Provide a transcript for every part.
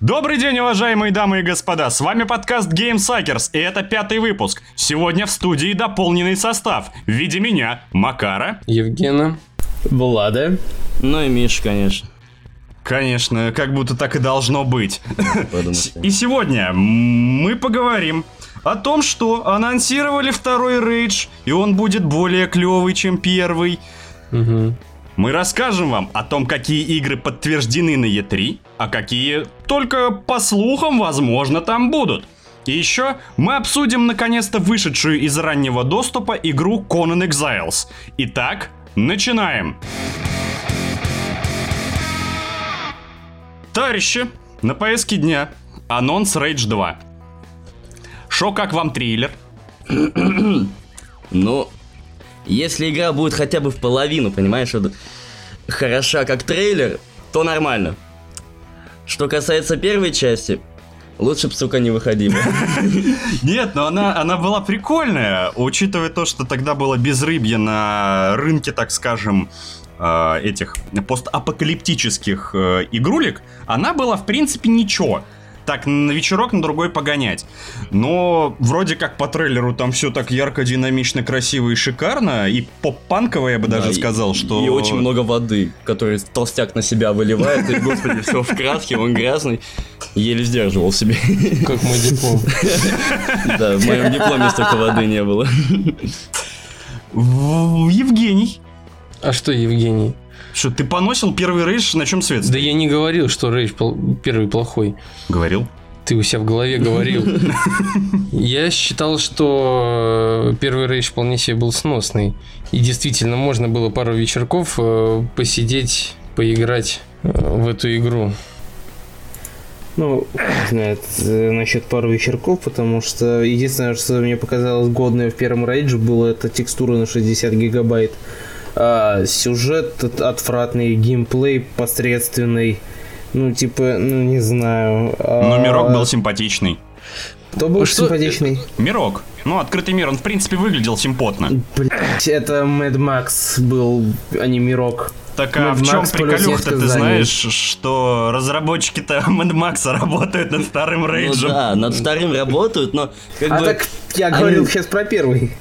Добрый день, уважаемые дамы и господа, с вами подкаст Game Suckers, и это пятый выпуск. Сегодня в студии дополненный состав в виде меня, Макара, Евгена. Влада. Ну и Миша, конечно. Конечно, как будто так и должно быть. И сегодня мы поговорим о том, что анонсировали второй рейдж, и он будет более клевый, чем первый. Угу. Мы расскажем вам о том, какие игры подтверждены на E3, а какие только по слухам, возможно, там будут. И еще мы обсудим наконец-то вышедшую из раннего доступа игру Conan Exiles. Итак, начинаем. Товарищи, на повестке дня анонс Rage 2. Шо, как вам трейлер? Ну, если игра будет хотя бы в половину, понимаешь, вот, хороша как трейлер, то нормально. Что касается первой части, лучше бы, сука, не выходила. Нет, но она, она была прикольная, учитывая то, что тогда было безрыбье на рынке, так скажем, э, этих постапокалиптических э, игрулек, она была, в принципе, ничего так на вечерок на другой погонять. Но вроде как по трейлеру там все так ярко, динамично, красиво и шикарно. И поп-панково, я бы даже Да, сказал, и- что... И очень много воды, который толстяк на себя выливает, и, господи, все в краске, он грязный. Еле сдерживал себе. Как мой диплом. Да, в моем дипломе столько воды не было. Евгений. А что, Евгений? Что, ты поносил первый рейдж, на чем свет? Да я не говорил, что Рейдж первый плохой. Говорил. Ты у себя в голове говорил. Я считал, что э, первый рейдж вполне себе был сносный. И действительно, можно было пару вечерков э, посидеть, поиграть э, в эту игру. Ну, не знаю, насчет пару вечерков, потому что единственное, что мне показалось годное в первом рейдже, было это текстура на 60 гигабайт. А сюжет от- отвратный, геймплей посредственный. Ну, типа, ну, не знаю. Но а, мирок был симпатичный. Кто был Что- симпатичный? Мирок. Ну, открытый мир, он в принципе выглядел симпотно. Блять, это Mad Max был, а не Мирок. Так а Mad в чем приколюха-то, ты знаешь, что разработчики-то Mad Max работают над вторым Ну рейджем? да, над вторым работают, но как А бы... так я они- говорил сейчас про первый.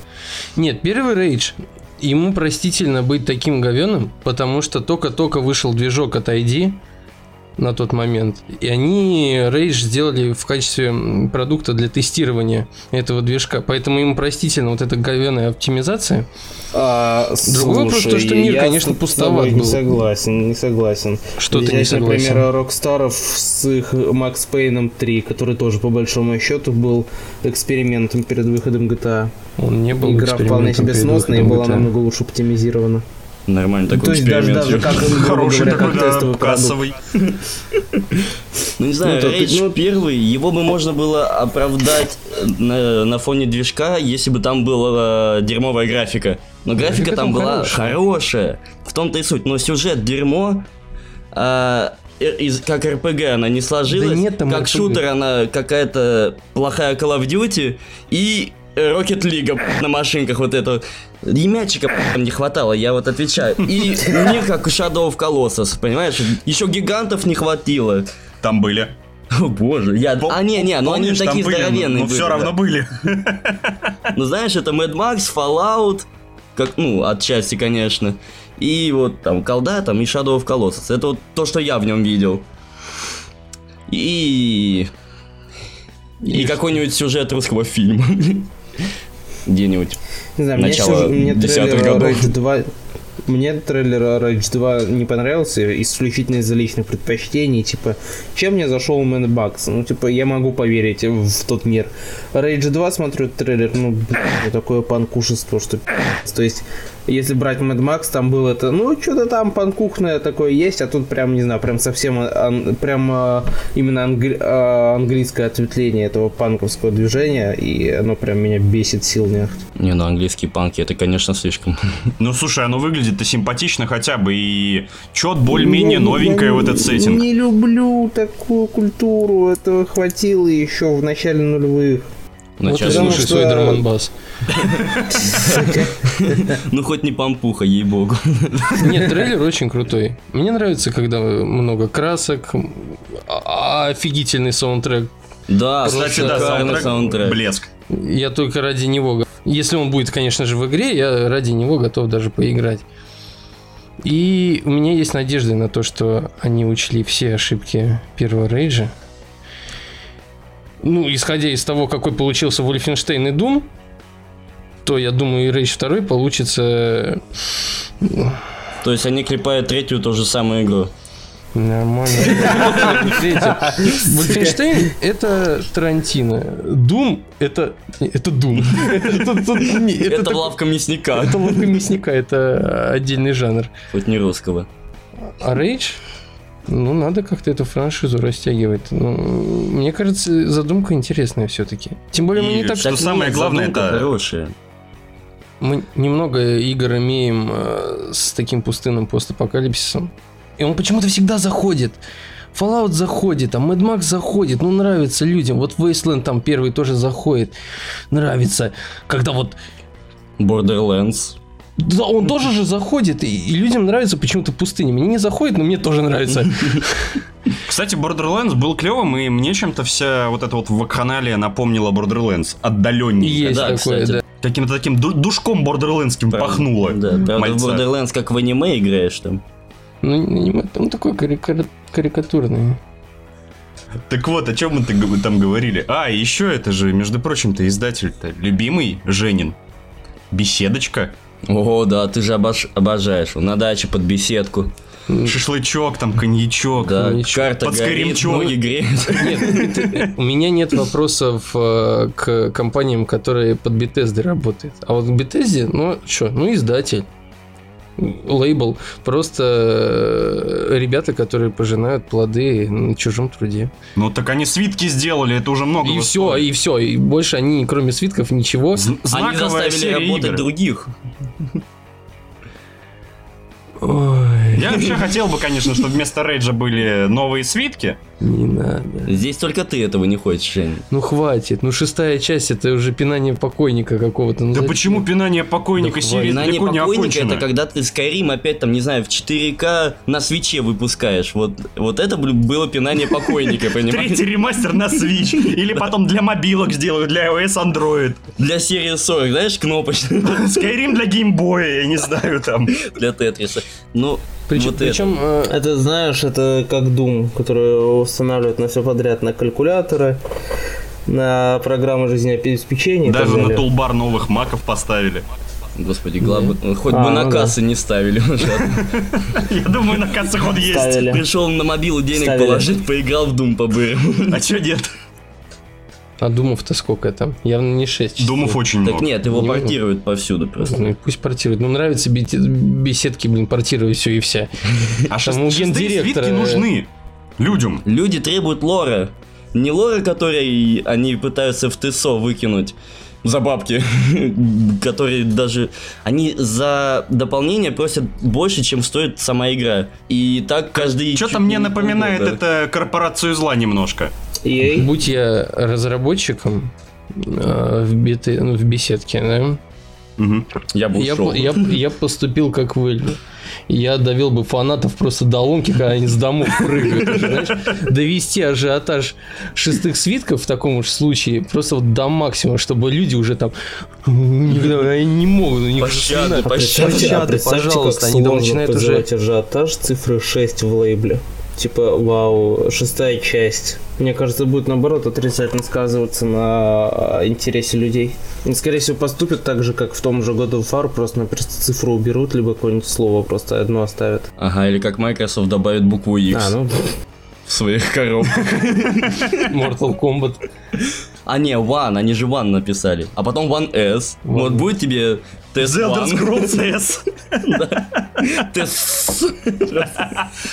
Нет, первый рейдж, ему простительно быть таким говеным, потому что только-только вышел движок от ID на тот момент. И они Rage сделали в качестве продукта для тестирования этого движка. Поэтому ему простительно вот эта говеная оптимизация. А, Другой вопрос, то, что мир, я конечно, пустоват Не был. согласен, не согласен. Что ты не согласен? например, Рокстаров с их Макс Пейном 3, который тоже по большому счету был экспериментом перед выходом GTA. Он не был Игра вполне себе сносная и была намного лучше оптимизирована. Нормально такой То есть даже, эксперимент. даже как, грубо Хороший говоря, такой, как да, тестовый кассовый. Ну не знаю, Ну, то- Рейдж ну- первый, его бы можно было оправдать э, на, на фоне движка, если бы там была э, дерьмовая графика. Но графика, Графика там там была хорошая. хорошая. В том-то и суть. Но сюжет дерьмо. а, э, из- как РПГ она не сложилась. Да нет там как RPG. шутер она какая-то плохая Call of Duty. И Rocket League на машинках вот это. И мячика не хватало, я вот отвечаю. И мир как у Shadow of Colossus, понимаешь? Еще гигантов не хватило. Там были. О боже, я... Пом- А, не, не, ну они такие были, здоровенные Но были, все да. равно были. Ну знаешь, это Mad Max, Fallout, как, ну, отчасти, конечно. И вот там колда, там и Shadow of Colossus. Это вот то, что я в нем видел. И... И какой-нибудь сюжет русского фильма. Где-нибудь. Не знаю, мне, Начало мне десятых трейлер годов. Rage 2... Мне трейлер Rage 2 не понравился исключительно из-за личных предпочтений. Типа, чем мне зашел Mad Max? Ну, типа, я могу поверить в тот мир. Rage 2 смотрю трейлер, ну, блин, такое панкушество, что. То есть, если брать Mad Max, там было это, ну, что-то там панкухное такое есть, а тут прям, не знаю, прям совсем, ан- прям а, именно англи- а, английское ответвление этого панковского движения, и оно прям меня бесит сил нет. Не, ну английские панки, это, конечно, слишком. Ну, слушай, оно выглядит-то симпатично хотя бы, и чет более-менее Ну, новенькое в этот сеттинг. Не люблю такую культуру, этого хватило еще в начале нулевых. Вот и Начало. потому слушай что- свой драмонбас. Ну хоть не пампуха, ей-богу. Нет, трейлер очень крутой. Мне нравится, когда много красок, а- офигительный саундтрек. Да, Кстати, да, саундтрек, саундтрек. блеск. Я только ради него... го- Если он будет, конечно же, в игре, я ради него готов даже поиграть. И у меня есть надежда на то, что они учли все ошибки первого рейджа. Ну, исходя из того, какой получился Wolfenstein и Doom, то я думаю, и Rage 2 получится То есть они клепают третью ту же самую игру. Нормально. Wolfenstein это Тарантино. Doom это... Это Doom. Это, лавка мясника, это ловко мясника, это отдельный жанр. хоть не русского. А Rage, ну, надо как-то эту франшизу растягивать. Ну, мне кажется, задумка интересная все-таки. Тем более мы не так... Что самое главное, это- хорошая. Мы немного игр имеем э, с таким пустынным постапокалипсисом. И он почему-то всегда заходит. Fallout заходит, а Mad Max заходит, ну нравится людям. Вот Wasteland там первый тоже заходит. Нравится, когда вот... Borderlands. Да, он тоже же заходит, и, и людям нравится почему-то пустыня. Мне не заходит, но мне тоже нравится. Кстати, Borderlands был клевым, и мне чем-то вся вот эта вот вакханалия напомнила Borderlands. Отдаленнее. Есть да, такое, кстати. да. Каким-то таким ду- душком бордерлендским пахнуло. Да, правда, в мальца. Borderlands как в аниме играешь там. Ну, не- не- он такой карика- карикатурный. Так вот, о чем мы там говорили? А, еще это же, между прочим-то, издатель-то любимый Женин. Беседочка. О, да, ты же обож- обожаешь. На даче под беседку. Шашлычок, там, коньячок. Да, ничего. карта Под горит, ноги греют. Нет, у меня нет вопросов э, к компаниям, которые под Bethesda работают. А вот к Bethesda, ну что, ну издатель. Лейбл. Просто э, ребята, которые пожинают плоды на чужом труде. Ну так они свитки сделали, это уже много. И все, и все. И больше они, кроме свитков, ничего. З- Они заставили работать игр. других. Ой, Я вообще хотел бы, конечно, чтобы вместо рейджа были новые свитки. Не надо. Здесь только ты этого не хочешь, Жень. Ну хватит. Ну шестая часть это уже пинание покойника какого-то. Ну, Да зачем? почему пинание покойника Да далеко не покойника это когда ты Skyrim опять там, не знаю, в 4К на свече выпускаешь. Вот, вот это было пинание покойника, Третий понимаешь? ремастер на Switch. Или потом для мобилок сделают, для iOS, Android. Для серии 40, знаешь, кнопочный Skyrim для геймбоя, я не знаю, там. для Тетриса. Ну, Причем, вот это. причем, э, Это, знаешь, это как Doom, который устанавливают на все подряд, на калькуляторы, на программы жизнеобеспечения Даже на тулбар новых маков поставили. Господи, главное, хоть А, бы на ну да. кассы не ставили. Я думаю, на кассах он есть. Пришел на мобилу денег положить, поиграл в Doom по-бырому. А чё нет? А думов-то сколько там? Явно не 6 Думов очень Так много. нет, его Не портируют повсюду просто. Ну и пусть портируют. Ну, нравится беседки, блин, портировать все и вся. А шестые свитки нужны людям. Люди требуют лора. Не лора, который они пытаются в ТСО выкинуть за бабки, которые даже... Они за дополнение просят больше, чем стоит сама игра. И так каждый... Что-то мне не напоминает это корпорацию зла немножко. EA? Будь я разработчиком э, в, бете- ну, в беседке, да. Я бы я, ушел. я, я поступил как Вэлли. Я довел бы фанатов просто до ломки, когда они с домов прыгают. знаешь. довести ажиотаж шестых свитков в таком уж случае просто вот до максимума, чтобы люди уже там они не могут, у них Пощады, пощады. А Пощады, представьте, пожалуйста, они там начинают уже ажиотаж цифры 6 в лейбле. Типа, вау, шестая часть. Мне кажется, будет наоборот отрицательно сказываться на а, интересе людей. И, скорее всего, поступят так же, как в том же году War, просто просто цифру уберут, либо какое-нибудь слово просто одно оставят. Ага, или как Microsoft добавит букву X А, ну, в своих коробках. Mortal Kombat. А не, One, они же One написали. А потом One S. One. Вот будет тебе Elder. Scrolls S. Тест.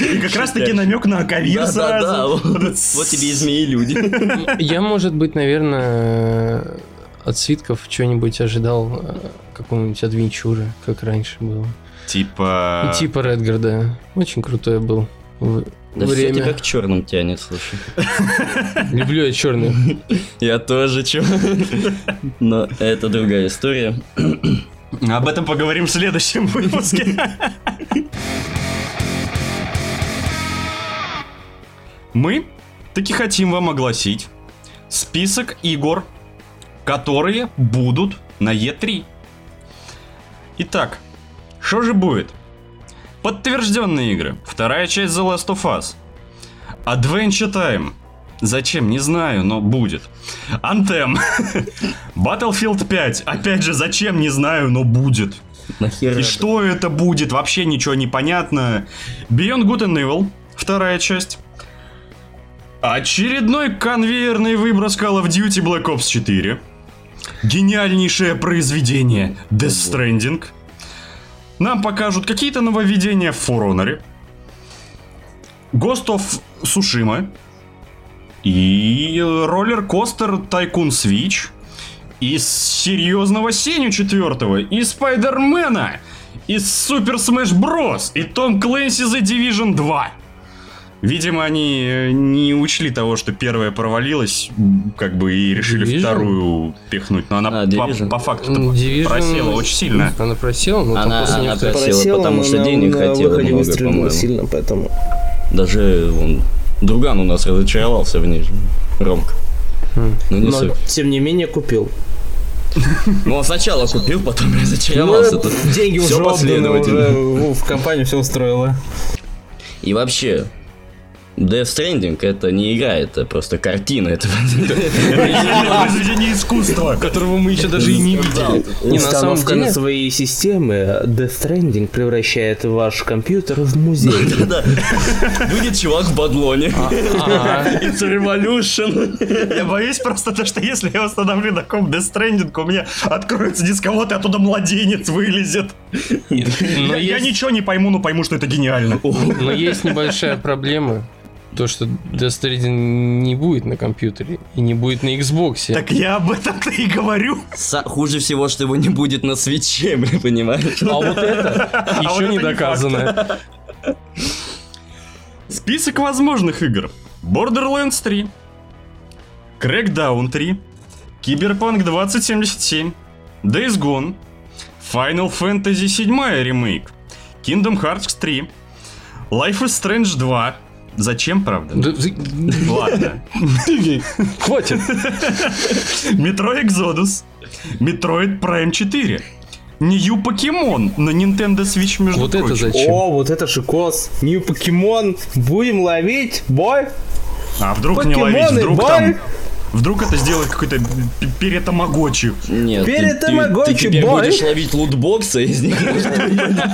И как раз таки намек на Да-да-да, сразу. вот тебе и змеи люди. Я, может быть, наверное, от свитков что-нибудь ожидал э, какого-нибудь адвенчуры, как раньше было. Типа... Типа Редгарда. Очень крутой был. Да все время. тебя к черным тянет, слушай. Люблю я черный. Я тоже чё. Но это другая история. Об этом поговорим в следующем выпуске. Мы таки хотим вам огласить список игр, которые будут на E3. Итак, что же будет? Подтвержденные игры. Вторая часть The Last of Us. Adventure Time. Зачем? Не знаю, но будет. Anthem. Battlefield 5. Опять же, зачем? Не знаю, но будет. Нахера? И что это будет? Вообще ничего не понятно. Beyond Good and Evil. Вторая часть. Очередной конвейерный выброс Call of Duty Black Ops 4. Гениальнейшее произведение Death Stranding. Нам покажут какие-то нововведения в For Honor. Ghost of Tsushima. И роллер-костер Tycoon Switch. Из серьезного Сеню четвертого. И Спайдермена. Из Супер Smash Bros. И Том Клэнси The Division 2. Видимо, они э, не учли того, что первая провалилась, как бы и решили Division? вторую пихнуть. Но она А, по, Division. по факту Division- просела очень сильно. Она просела, но Она- она некоторых- просела. потому что денег хотела выходе много, по-моему. сильно, поэтому... Даже он, друган у нас разочаровался в ней же. Ромка. Ну не Но, суть. тем не менее, купил. Ну он сначала купил, потом разочаровался. Ну, деньги уже уже в компанию все устроила. И вообще, Death Stranding это не игра, это просто картина. Это Произведение искусства. которого мы еще даже и не видели. Не, на самом Установка на своей системы Death Stranding превращает ваш компьютер в музей. Будет чувак в бадлоне. ага. It's a revolution. Я боюсь просто то, что если я установлю на ком Death Stranding, у меня откроется дисковод, и оттуда младенец вылезет. Я, ничего не пойму, но пойму, что это гениально. Но есть небольшая проблема. То, что Death Stranding не будет на компьютере и не будет на Xbox. Так я об этом-то и говорю. Са- Хуже всего, что его не будет на свече, блин, понимаешь? А вот это еще это не доказано. Список возможных игр. Borderlands 3. Crackdown 3. Cyberpunk 2077. Days Gone. Final Fantasy 7 ремейк. Kingdom Hearts 3. Life is Strange 2. Зачем, правда? Ладно. Хватит. Metro Exodus. Metroid Prime 4. New Pokemon на Nintendo Switch, между Вот это прочим. зачем? О, вот это шикос. Нью покемон. Будем ловить, бой. А вдруг не ловить, Покемоны, вдруг бой. там... Вдруг это сделает какой-то перетамагочи. Нет, Перед ты- ты, ты будешь ловить лутбоксы, из них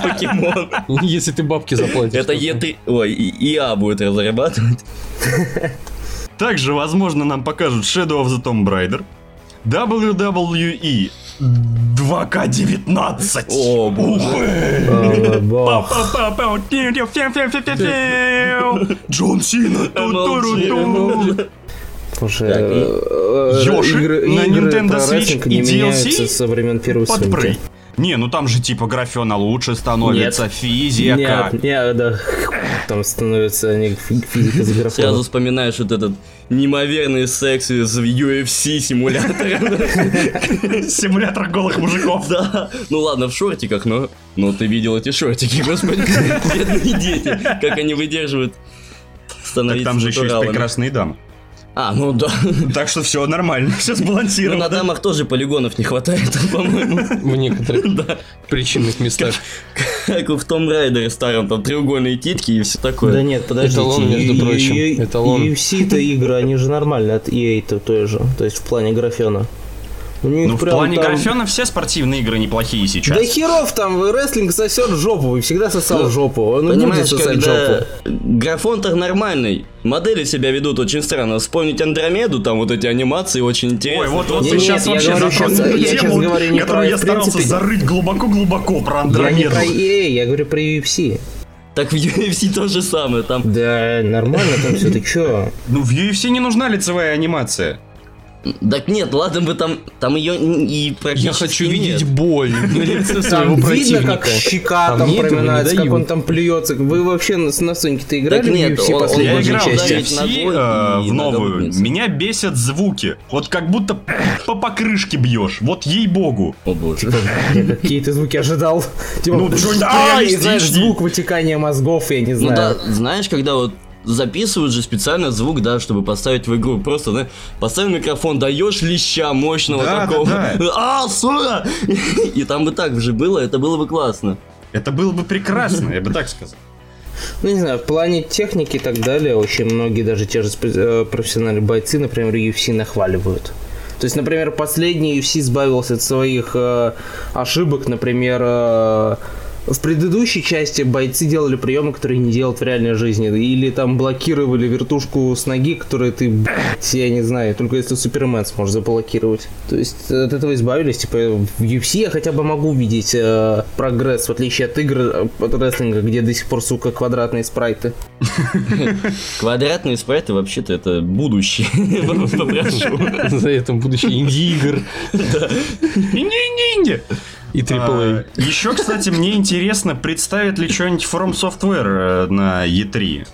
покемон. Если ты бабки заплатишь. Это Е3... Ой, и- ИА будет разрабатывать. Также, возможно, нам покажут Shadow of the Tomb Raider, WWE 2К19. О, боже. Джон Сина. Слушай, Так, и- э, Йоши игры, на игры Nintendo Switch и DLC со времен первой Подпрыг. Не, ну там же типа графена лучше становится, физика. Нет, нет, да, там становится не фи- физика за графоном. Сразу вспоминаешь вот этот неимоверный секс из UFC симулятора. Симулятор голых мужиков. Да, ну ладно, в шортиках, но... Ну ты видел эти шортики, господи, бедные дети, как они выдерживают Так становиться там же еще есть прекрасные дамы. А, ну да. Так что все нормально, все Ну, на сбалансировано. дамах тоже полигонов не хватает, по-моему. В некоторых Да. причинных местах. Как в Том Райдере старом, там треугольные титки и все Да такое. нет, подождите. Эталон, между прочим, и- эталон. UFC-то игры, они же нормальные от EA-то той же, то есть в плане графена. У них Ну, в плане там- графена все спортивные игры неплохие сейчас. Да херов там, рестлинг сосет жопу, и всегда сосал Ну, жопу. Он Понимаешь, когда жопу. графон-то нормальный, модели себя ведут очень странно. Вспомнить Андромеду, там вот эти анимации очень интересные. Ой, вот, вот ты нет, сейчас я вообще говорю зашел щас- в я тему, говорю не которую про- я старался принципе- зарыть глубоко-глубоко про Я не Андромеду. про EA, я говорю про UFC. Так в UFC то же самое, там Да, нормально там все, ты чё? Ну, в UFC не нужна лицевая анимация. Так нет, ладно бы там, там ее и практически Я хочу нет. видеть боль на лице своего Там видно, противника. как щека там не проминается, как он там плюется. Вы вообще на, на Соньке-то играли Так нет, в UFC он- Я играл в части? UFC э, в новую. Меня бесят звуки. Вот как будто по покрышке бьешь. Вот ей-богу. О боже. Я какие ты звуки ожидал? Типа, Ну, знаешь, звук вытекания мозгов, я не Ну да, знаю. знаешь, когда вот записывают же специально звук, да, чтобы поставить в игру. Просто, да, поставил микрофон, даешь леща мощного Да, такого. да, А, сука! И там бы так же было, это было бы классно. Это было бы прекрасно, я бы так сказал. Ну, не знаю, в плане техники и так далее, очень многие, даже те же э, профессиональные бойцы, например, UFC нахваливают. То есть, например, последний UFC избавился от своих э, ошибок, например, э, в предыдущей части бойцы делали приемы, которые не делают в реальной жизни. Или там блокировали вертушку с ноги, которую ты, блядь, я не знаю, только если Супермен сможешь заблокировать. То есть от этого избавились. Типа в UFC я хотя бы могу видеть э, прогресс, в отличие от игр э, от рестлинга, где до сих пор, сука, квадратные спрайты. Квадратные спрайты вообще-то это будущее. Попрошу. За это будущее инди-игр Инди-инди-инди. И AAA. А, Еще, кстати, мне интересно, представит ли что-нибудь From Software э, на E3.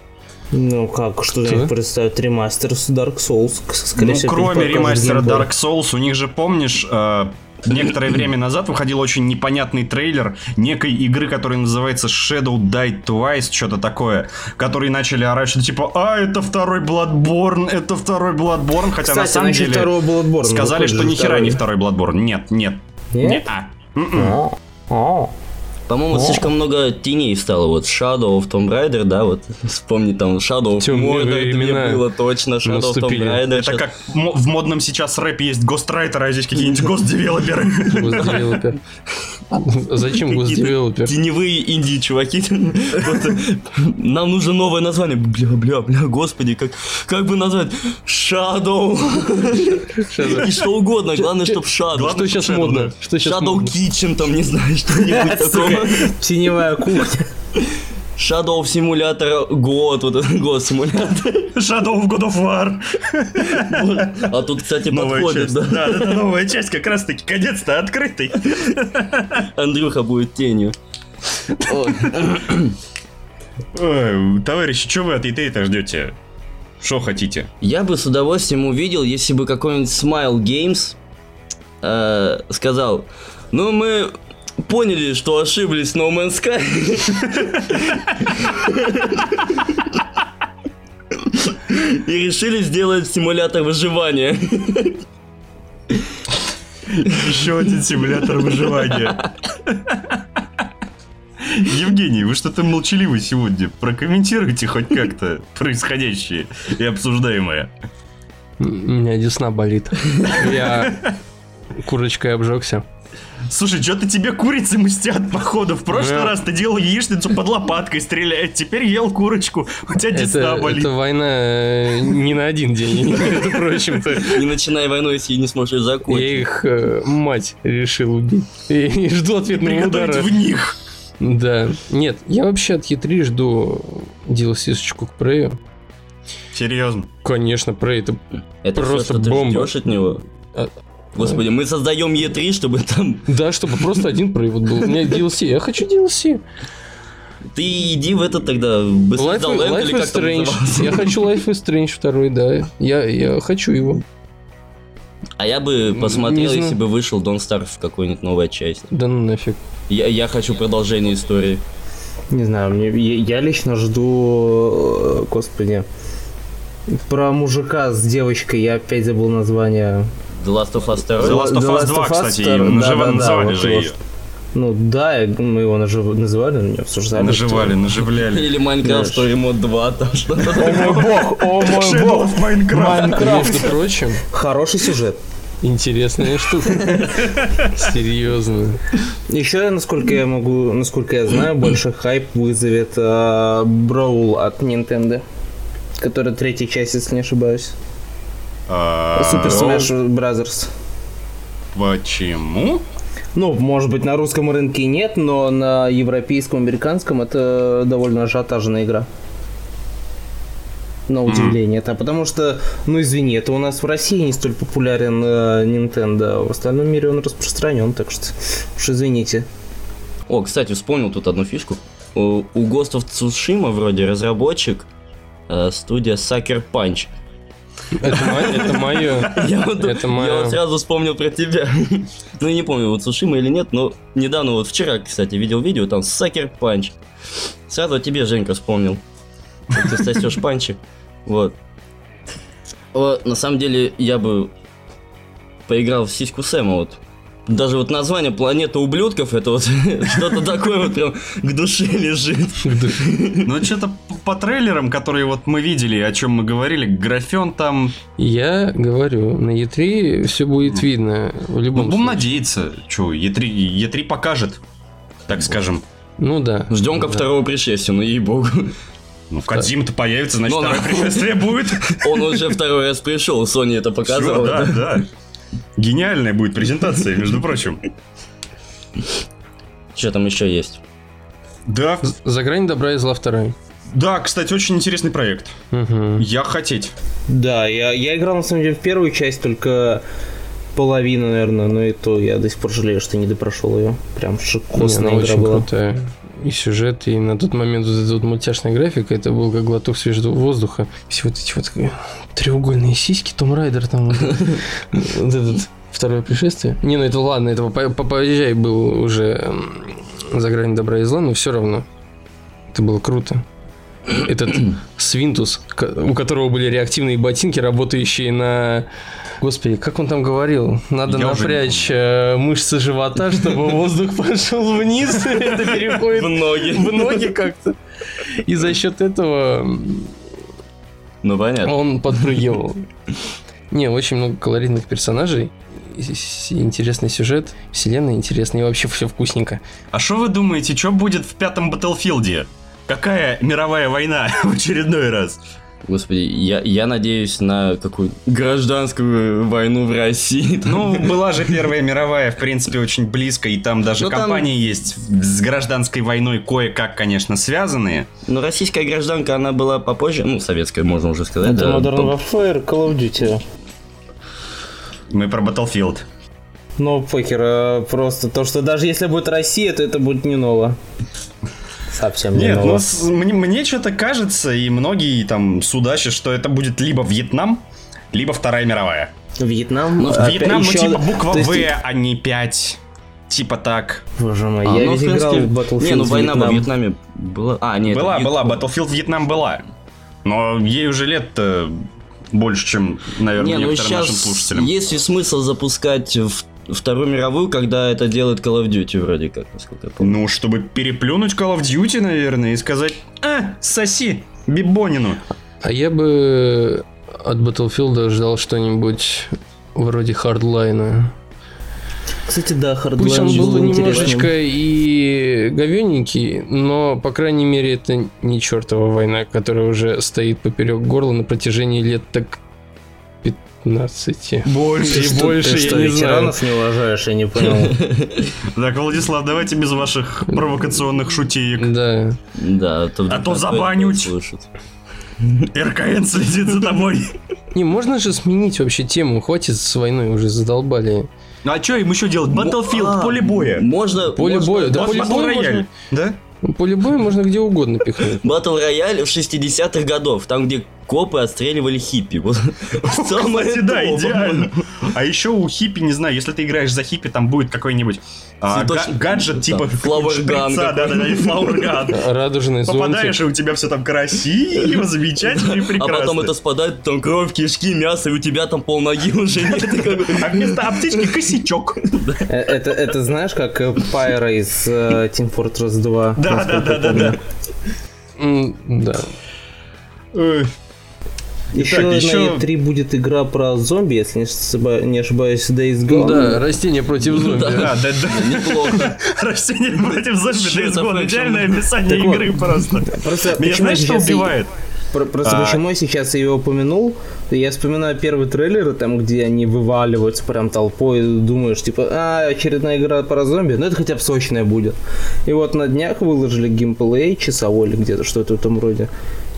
Ну как, что они представят ремастер с Dark Souls? Скорее Ну, всего, кроме ремастера. Dark Souls, у них же, помнишь, э, некоторое время назад выходил очень непонятный трейлер некой игры, которая называется Shadow Die Twice, что-то такое, которые начали орать, что типа, а, это второй Bloodborne, это второй Bloodborne, хотя на Кстати, самом насчет деле сказали, что же ни хера второй. не второй Bloodborne. Нет, нет. Нет? А. По-моему, слишком много теней стало. Вот Shadow of Tomb Raider, да, вот вспомни там Shadow of Mordor, мне было точно, Shadow of Tomb наступили. Raider. Это как в модном сейчас рэпе есть гострайтеры, а здесь какие-нибудь госдевелоперы. Зачем госдевелопер? Теневые инди чуваки. Просто Нам нужно новое название. Бля, бля, бля, господи, как, как бы назвать? Shadow. И что угодно, главное, чтобы Shadow. Что сейчас модно? Shadow? Kitchen, там, не знаю, что-нибудь такое. Теневая кухня. Shadow симулятор год, вот этот год симулятор. Shadow of God of War. А тут, кстати, Новая подходит, часть. да. Да, это новая часть, как раз таки, конец-то открытый. Андрюха будет тенью. Ой. Товарищи, что вы от E3-то ждете? Что хотите? Я бы с удовольствием увидел, если бы какой-нибудь Smile Games э, сказал, ну мы поняли, что ошиблись No Man's Sky. И решили сделать симулятор выживания. Еще один симулятор выживания. Евгений, вы что-то молчаливы сегодня. Прокомментируйте хоть как-то происходящее и обсуждаемое. У меня десна болит. Я курочкой обжегся. Слушай, что-то тебе курицы мстят, походу. В прошлый раз ты делал яичницу под лопаткой стреляет, теперь ел курочку. У тебя десна болит. это война э, не на один день, между прочим-то. Не начинай войну, если не сможешь ее Я закончить. их э, мать решил убить. И, жду ответного удара. в них. Да. Нет, я вообще от E3 жду DLC-шечку к Prey. Серьезно. Конечно, Prey это... Это просто все, что ты бомба. ждешь от него? Господи, мы создаем Е3, чтобы там... Да, чтобы просто один вот был. У меня DLC. Я хочу DLC. Ты иди в этот тогда... Life, Land Life или is как Strange. Я хочу Life is Strange второй, да. Я, я хочу его. А я бы посмотрел, Не знаю. если бы вышел Don't Starve в какой-нибудь новая часть. Да ну нафиг. Я, я хочу продолжение истории. Не знаю, мне, я, я лично жду, э, господи, про мужика с девочкой, я опять забыл название. The Last of Us 2. The Last of Us Last 2, of Us кстати, да-да-да, называли же ее. Ну да, мы его нажив- называли, но не обсуждали. Наживали, наживляли. Или Minecraft Да. Story Mode 2, там что-то. О мой бог, о мой бог. Майнкрафт. Между прочим, Хороший сюжет. интересная штука. Серьезно. Еще, насколько я могу, насколько я знаю, больше хайп вызовет э, Brawl от Nintendo. Которая третья часть, если не ошибаюсь. А, Super Smash Brothers. Почему? Ну, может быть, на русском рынке нет, но на европейском, американском это довольно ажиотажная игра. на удивление. Это потому что, ну извини, это у нас в России не столь популярен э, Nintendo, а в остальном мире он распространен, так что уж извините. О, кстати, вспомнил тут одну фишку. У, у Ghost of Tsushima вроде разработчик э, студия Sucker Punch. Это мое. Я вот, сразу вспомнил про тебя. ну, не помню, вот Сушима или нет, но недавно, вот вчера, кстати, видел видео, там Sucker Punch. Сразу о тебе, Женька, вспомнил. Ты сосешь панчи. Вот. На самом деле, я бы поиграл в сиську Сэма, вот. Даже вот название «Планета ублюдков» это вот что-то такое вот прям к душе лежит. Ну, что-то по трейлерам, которые вот мы видели, о чем мы говорили, графен там... Я говорю, на E3 все будет видно в Ну, любом будем случае. надеяться. Че, E3, E3 покажет, так скажем. Ну да. Ждем как Да. второго пришествия, ну ей-богу. Ну, Кадзима-то появится, значит, Ну, второе пришествие будет. Он уже второй раз пришел, Sony это Всё, показывала. да, да. Гениальная будет презентация, между прочим. Что там еще есть? Да, За грань добра и зла вторая. да, кстати, очень интересный проект. Мгм. Я хотеть. Да, я, я играл на самом деле в первую часть, только половину, наверное, но и то я до сих пор жалею, что не допрошел ее. Прям Не, шикосная она игра очень была. крутая. И сюжет, и на тот момент вот эта вот мультяшная графика, это был как глоток свежего воздуха. Все вот эти вот э, треугольные сиськи, Том Райдер там. Вот этот второе пришествие. Не, ну это ладно, этого по- по- поезжай был уже за грань добра и зла, но все равно. Это было круто. Этот Свинтус, у которого были реактивные ботинки, работающие на... Господи, как он там говорил? Надо Я напрячь э, мышцы живота, чтобы воздух пошел вниз. Это переходит В ноги. в ноги как-то. И за счет этого Ну понятно. он подпрыгивал. Не, очень много колоритных персонажей. и Интересный сюжет, вселенная интересная и вообще все вкусненько. А что вы думаете, что будет в пятом Батлфилде? Какая мировая война в очередной раз? Господи, я, я надеюсь на какую гражданскую войну в России. Ну, была же Первая мировая, в принципе, очень близко, и там даже Ну, там- компании есть с гражданской войной кое-как, конечно, связанные. Но российская гражданка, она была попозже, ну, советская, можно уже сказать. Это да, Modern по- Warfare, Call of Duty. Мы про Battlefield. Но покер, э, просто то, что даже если будет Россия, то это будет не ново. Совсем не Нет, ново. ну с- мне, мне что-то кажется, и многие там судачат, что это будет либо Вьетнам, либо Вторая мировая. Вьетнам. Ну, опять Вьетнам, ну еще- типа буква есть- В, а не 5. Типа так. Боже мой, А, я ну, ведь в играл в Battlefield Не, ну война во Вьетнам. Вьетнаме была. А, нет. была, была, Battlefield Вьетнам была. Но ей уже лет больше, чем, наверное, Не, ну некоторым нашим сейчас слушателям. есть ли смысл запускать в Вторую мировую, когда это делает Call of Duty вроде как, насколько я помню. Ну, чтобы переплюнуть Call of Duty, наверное, и сказать, а, соси, Бибонину. А я бы от Battlefield ждал что-нибудь вроде хардлайна. Кстати, да, Hardline Пусть он был интересным. немножечко и говененький, но, по крайней мере, это не чертова война, которая уже стоит поперек горла на протяжении лет так 15. Больше. И больше, ты я что, не знаю. ветеранов не уважаешь, я не понял. Так, Владислав, давайте без ваших провокационных шутеек. Да. Да, А то такое забанють. РКН следит за тобой. Не, можно же сменить вообще тему, хватит с войной, уже задолбали. Ну а что им еще делать? Battlefield, А, поле боя. Можно... Поле боя, да, поле боя Да? поле боя можно где угодно пихнуть. Батл рояль в 60-х годов, там, где копы отстреливали хиппи. Вот самое Кстати, да, идеально. А еще у хиппи, не знаю, если ты играешь за хиппи, там будет какой-нибудь а, га- гаджет типа флауэрган да, да, да, флауэрган. Радужный Попадаешь, зонтик. и у тебя все там красиво, замечательно и А прекрасно. потом это спадает, там кровь, кишки, мясо, и у тебя там полноги уже нет. А вместо аптечки косячок. Э, Это, это знаешь, как э, Pyro из э, Team Fortress 2. Да, да, да, да, да. Да. Еще Итак, на еще- E3 будет игра про зомби, если не ошиба- не ошибаюсь, Days Gone. Да, растения против зомби. Да, да, да. Неплохо. Растение против зомби Days Gone. Идеальное описание игры просто. Просто Меня знаешь, что убивает? Про- Просто А. почему я сейчас ее упомянул, я вспоминаю первый трейлер, там, где они вываливаются прям толпой, думаешь, типа, а, очередная игра про зомби, ну это хотя бы сочная будет. И вот на днях выложили геймплей часовой или где-то что-то в этом роде.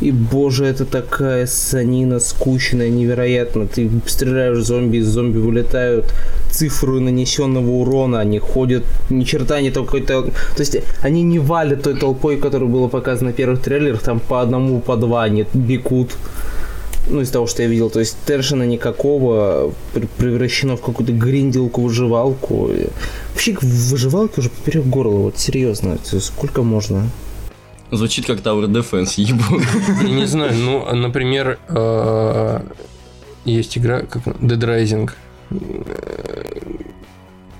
И, боже, это такая санина скучная, невероятно. Ты стреляешь зомби, из зомби вылетают цифры нанесенного урона, они ходят, ни черта не только это... То есть они не валят той толпой, которая была показана в первых трейлерах, там по одному, по два, они бегут. Ну, из того, что я видел. То есть трэшена никакого превращено в какую-то гринделку, выживалку. Вообще, в выживалке уже поперек горла, вот серьезно. Сколько можно? Звучит как Tower Defense, ебу. Я не знаю, ну, например, э, есть игра, как Dead Rising.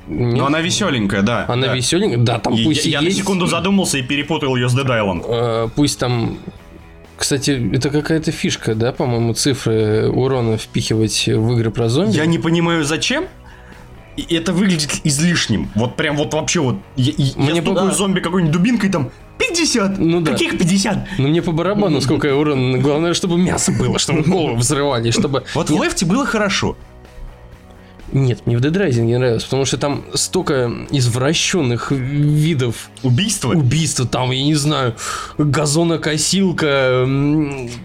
Ну, она веселенькая, да. Она да. веселенькая, да, там И пусть я, и я есть... на секунду задумался и перепутал ее с Dead Island. э, Пусть там... Кстати, это какая-то фишка, да, по-моему, цифры урона впихивать в игры про зомби. Я не понимаю, зачем. И это выглядит излишним. Вот прям вот вообще вот. Я, я Мне стукаю по- зомби какой-нибудь дубинкой там 50. Ну да. Каких 50? Ну, мне по барабану, сколько я урона. Главное, чтобы мясо было, чтобы голову взрывали, чтобы... Вот в лефте было хорошо. Нет, мне в Dead Rising не нравилось, потому что там столько извращенных видов Убийство. убийства. Там, я не знаю, газонокосилка,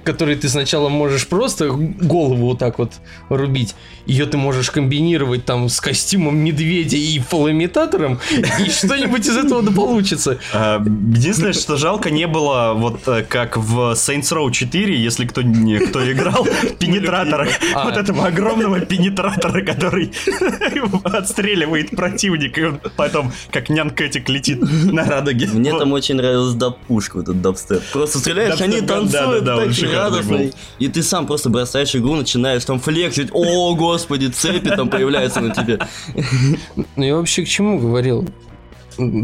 которой ты сначала можешь просто голову вот так вот рубить. Ее ты можешь комбинировать там с костюмом медведя и фалоимитатором, и что-нибудь из этого да получится. А, Единственное, что жалко, не было вот э, как в Saints Row 4, если кто, кто играл, пенетратора. А. Вот этого огромного пенетратора, который отстреливает противника, и он потом как нянкетик летит на радуге. Мне Вот. там очень нравилась даб-пушка, вот этот дабстеп. Просто стреляешь, Дабстеп, они танцуют, да, да, он так радостно. был. И ты сам просто бросаешь игру, начинаешь там флексить. О, господи, цепи там появляются на тебе. Ну, я вообще к чему говорил?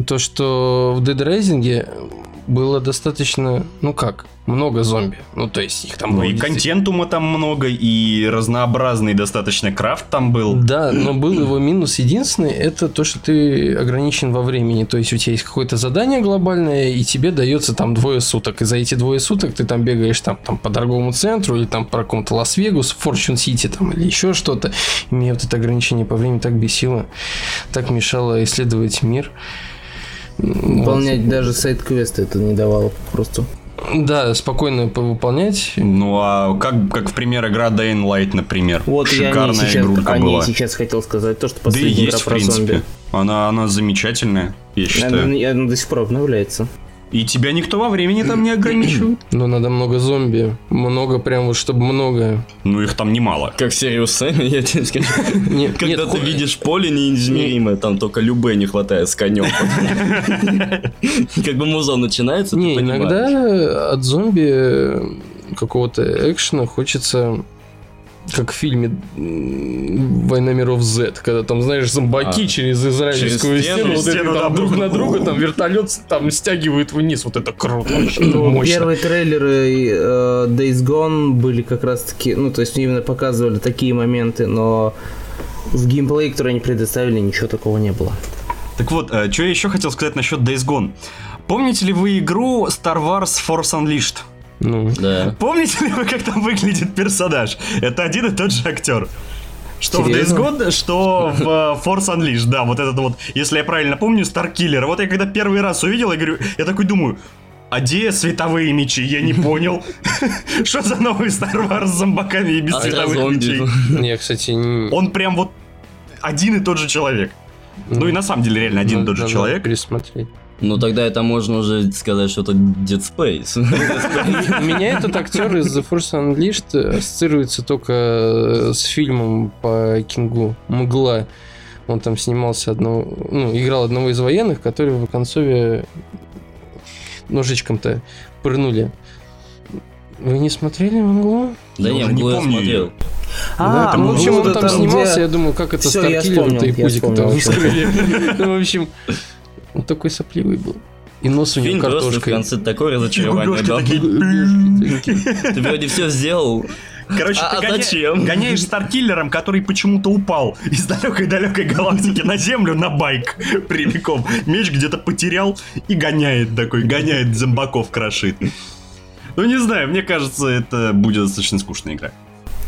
То, что в Dead Rising было достаточно, ну как, много зомби. Ну, то есть их там Ну было и контентума там много, и разнообразный достаточно крафт там был. Да, но был его минус единственный, это то, что ты ограничен во времени. То есть у тебя есть какое-то задание глобальное, и тебе дается там двое суток. И за эти двое суток ты там бегаешь там, там по торговому центру, или там по какому-то Лас-Вегасу, Форчун Сити там, или еще что-то. И мне вот это ограничение по времени так бесило, так мешало исследовать мир. Выполнять даже сайт-квесты это не давало просто. Да, спокойно повыполнять. Ну а как, как в пример игра Dying Light, например. Вот я Шикарная сейчас, игрулька о ней была. сейчас хотел сказать, то, что Да последняя игра есть, в про принципе. зомби. Она, она замечательная, я считаю. Она, она до сих пор обновляется. И тебя никто во времени там не ограничивает. Но надо много зомби. Много прям вот, чтобы много. Ну их там немало. Как Сириус Сэм, я тебе скажу. Нет, Когда нет, ты видишь поле неизмеримое, там только любе не хватает с конем. Как бы музон начинается, ты Не, понимаешь. иногда от зомби какого-то экшена хочется как в фильме «Война миров Z», когда там, знаешь, зомбаки А, через израильскую через стену, стену, вот стену, там друг на друга, там вертолет там стягивает вниз, вот это круто, Ну, мощно. Первые трейлеры э, Days Gone были как раз таки, ну, то есть именно показывали такие моменты, но в геймплее, который они предоставили, ничего такого не было. Так вот, что я еще хотел сказать насчет Days Gone. Помните ли вы игру Star Wars Force Unleashed? Ну, Да. Помните ли вы, как там выглядит персонаж? Это один и тот же актер. Что Серьезно? в Days Gone, что в э, Force Unleashed, да, вот этот вот, если я правильно помню, Старкиллер. Вот я когда первый раз увидел, я говорю, я такой думаю, а где световые мечи? Я не понял. Что за новый Star Wars с зомбаками и без А световых мечей? я, кстати, не- Он прям вот один и тот же человек. Ну и на самом деле реально один и тот же человек. пересмотреть. Ну тогда это можно уже сказать, что это Dead Space. У меня этот актер из The Force Unleashed ассоциируется только э, с фильмом по Кингу «Мгла». Он там снимался одного, ну, играл одного из военных, который в концове ножичком-то пырнули. Вы не смотрели «Мглу»? Да Я не, Мглу я помню смотрел. её. да, там ну, в общем, он там там, снимался, где- я думаю, как это Всё, я Старкиллер-то вспомнил, и я пузик вспомнил, там всё. вскрыли. Ну, в общем, он такой сопливый был. И нос у него просто в картошкой. конце такое разочарование такие. Ты вроде все сделал. Короче, А- ты а гоня- зачем? гоняешь Старкиллером, который почему-то упал из далекой-далекой галактики на Землю на байк прямиком. Меч где-то потерял и гоняет такой, гоняет зомбаков, крошит. Ну, не знаю, мне кажется, это будет достаточно скучная игра.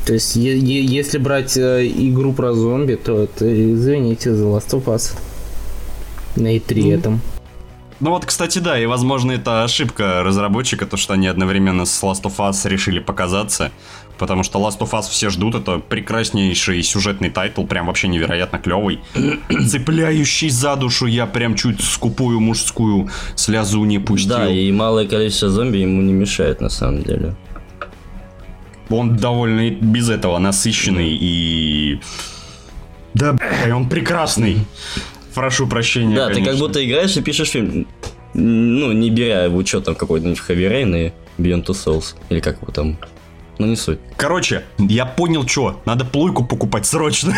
То есть, если брать э, игру про зомби, то это, извините, The Last of Us. На E3 Ну. этом. Ну вот, кстати, да, и возможно это ошибка разработчика, то что они одновременно с Last of Us решили показаться, потому что Last of Us все ждут, это прекраснейший сюжетный title, прям вообще невероятно клевый, цепляющий за душу, я прям чуть скупую мужскую слезу не пустил. Да, и малое количество зомби ему не мешает на самом деле. Он довольно без этого насыщенный и... Да, он прекрасный. Прошу прощения, Да, ты как конечно. будто играешь и пишешь фильм. Ну, не беря в учет там какой-нибудь Heavy Rain и Beyond Two Souls. Или как его там. Ну, не суть. Короче, я понял, что надо плойку покупать срочно.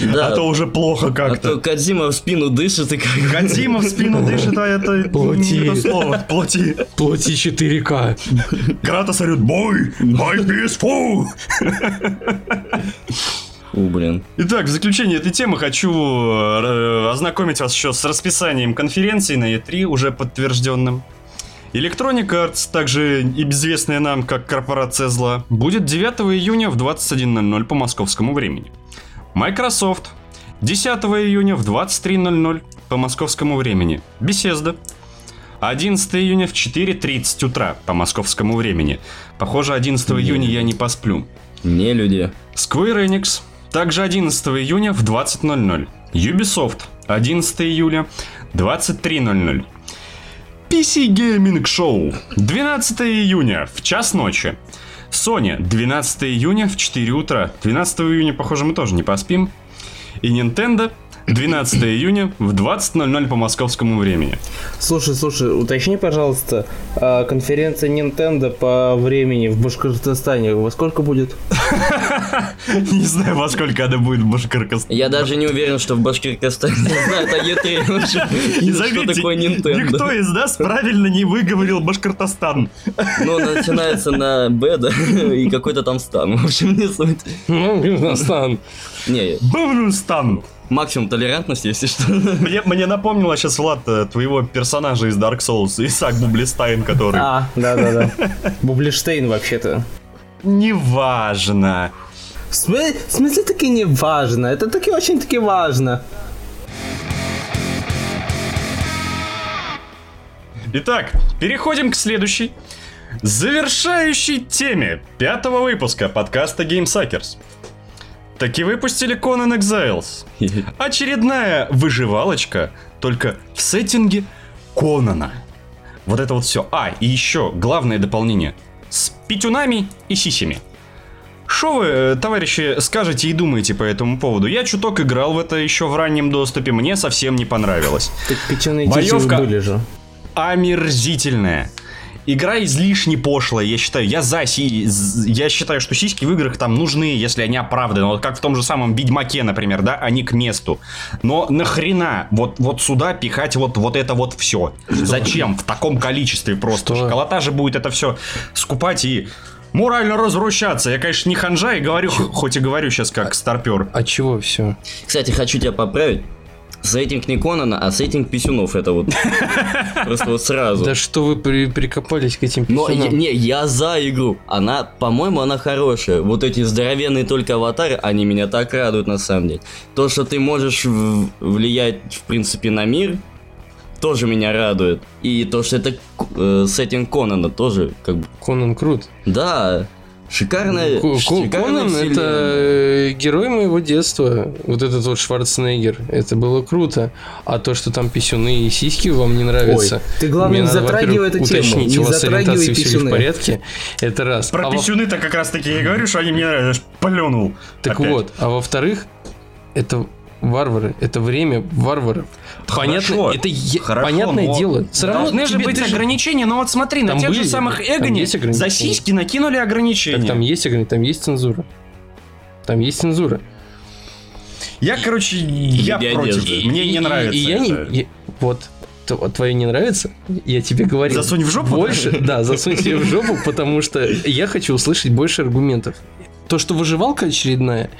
Да. А то уже плохо А то как-то. Кадзима в спину дышит и как... Кадзима в спину дышит, а это то слово. Плати. Плати 4К. Кратос орет, бой, my PS4. У, блин. Итак, в заключение этой темы хочу э, ознакомить вас еще с расписанием конференций на E3, уже подтвержденным. Electronic Arts, также известная нам как корпорация зла, будет 9 июня в 21.00 по московскому времени. Microsoft 10 июня в 23.00 по московскому времени. Bethesda 11 июня в 4.30 утра по московскому времени. Похоже, 11 июня я не посплю. Не люди. Square Enix также 11 июня в 20.00. Ubisoft 11 июля 23.00. PC Gaming Show 12 июня в час ночи. Sony 12 июня в 4 утра. 12 июня, похоже, мы тоже не поспим. И Nintendo 12 июня в 20.00 по московскому времени. Слушай, слушай, уточни, пожалуйста, а конференция Nintendo по времени в Башкортостане во сколько будет? Не знаю, во сколько она будет в Башкортостане. Я даже не уверен, что в Башкиркостане знают о Е3 вообще. И И что заметьте, такое Никто Nintendo. из нас правильно не выговорил Башкортостан. Ну, начинается на Б, да, и какой-то там стан. В общем, не суть. Ну, Бирнастан. Не, Бавлюстан. Максимум толерантности, если что. Мне, мне напомнило сейчас, Влад, э, твоего персонажа из Dark Souls, Исаак Бублистайн, который... А, да-да-да. Бублиштейн вообще-то. Неважно. В смы- в смысле таки не важно? Это таки очень-таки важно. Итак, переходим к следующей, завершающей теме пятого выпуска подкаста GameSuckers. Таки выпустили Conan Exiles. Очередная выживалочка, только в сеттинге Конана. Вот это вот все. А, и еще главное дополнение. С пятюнами и сисями. Что вы, э, товарищи, скажете и думаете по этому поводу? Я чуток играл в это еще в раннем доступе, мне совсем не понравилось. Так тити Боевка. были же. омерзительная. Игра излишне пошлая, я считаю. Я за си... Я считаю, что сиськи в играх там нужны, если они оправданы. Вот как в том же самом Ведьмаке, например, да, они к месту. Но нахрена вот, вот сюда пихать вот, вот это вот все? Зачем? В таком количестве просто. Что? Школота же будет это все скупать и морально разрушаться. Я, конечно, не ханжа и говорю, хоть и говорю сейчас как старпер. А чего все? Кстати, хочу тебя поправить. Сеттинг не Конана, а сеттинг писюнов. Это вот просто вот сразу. Да что вы при- прикопались к этим Но я- писюнам? не, я за игру. Она, по-моему, она хорошая. Вот эти здоровенные только аватары, они меня так радуют на самом деле. То, что ты можешь в- влиять, в принципе, на мир, тоже меня радует. И то, что это э, сеттинг Конана тоже, как бы, Конан крут. да, шикарная, шикарная Конан вселенная. это герой моего детства. Вот этот вот Шварценеггер. Это было круто. А то, что там писюны и сиськи вам не нравится. Ой, ты, главное, не затрагивай эту тему, уточнить, не у вас с ориентацией в порядке. Это раз. Про А во- писюны-то как раз таки я и говорю, что они мне нравятся. Плюнул. Так Опять. вот, а во-вторых, это варвары, это время варваров. Понятно, это е- хорошо, понятное но дело. Все равно Должны же быть ты же- ограничения, но вот смотри, на Там тех же были, самых там Эгоне есть за сиськи накинули ограничения. Так там есть ограничения, там есть цензура. Там есть цензура. Я, короче, я против. одежды. Мне И- не и- нравится И, я не... это. я- вот, твое не нравится, я тебе говорю. Засунь в жопу? Больше, да, засунь себе в жопу, потому что я хочу услышать больше аргументов. То, что выживалка очередная,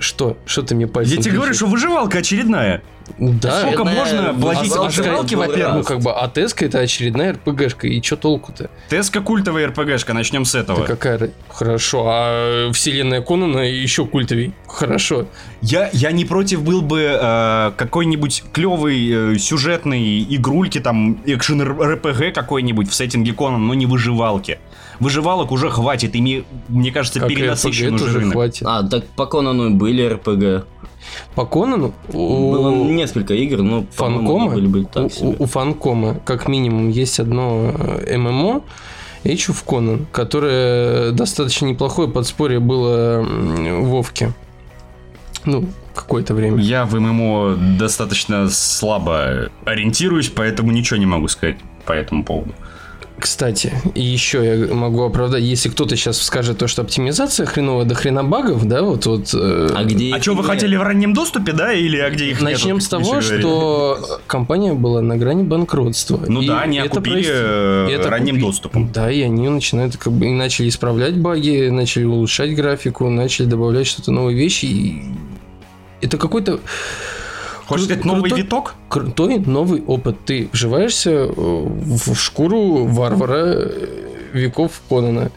Что? Что ты мне пальцем Я тебе говорю, что выживалка очередная. Да. Сколько можно платить выживалка выживалки, во-первых? Ну, как бы, а Теска это очередная РПГшка, и чё толку-то? Теска культовая РПГшка, начнем с Да этого. какая... ра- Хорошо, а вселенная Конана еще культовей. Хорошо. Я, я не против был бы э, какой-нибудь клевый э, сюжетный игрульки, там, экшен РПГ какой-нибудь в сеттинге Конан, но не выживалки. Выживалок уже хватит, ими, мне кажется, перенасыщен уже рынок. хватит. А, так по Конану и были РПГ. По Конану у- Было несколько игр, но Фанкома, были, были у, так себе. у- у Фанкома как минимум есть одно э, ММО, Age of Conan, которое достаточно неплохое подспорье было Вовке. Ну, какое-то время. Я в ММО достаточно слабо ориентируюсь, поэтому ничего не могу сказать по этому поводу. Кстати, и еще я могу оправдать, если кто-то сейчас скажет то, что оптимизация хреновая до хрена багов, да, вот вот. э, А где А что, вы нет? хотели в раннем доступе, да, или а где их Начнем нету, с того, что компания была на грани банкротства. Ну И да, они это окупили прости- э, это ранним купи- доступом. Да, и они начинают как бы и начали исправлять баги, начали улучшать графику, начали добавлять что-то новые вещи. И это какой-то Хочешь кру- сказать, новый крутой- виток? крутой новый опыт. Ты вживаешься э, в шкуру варвара э, веков Конана.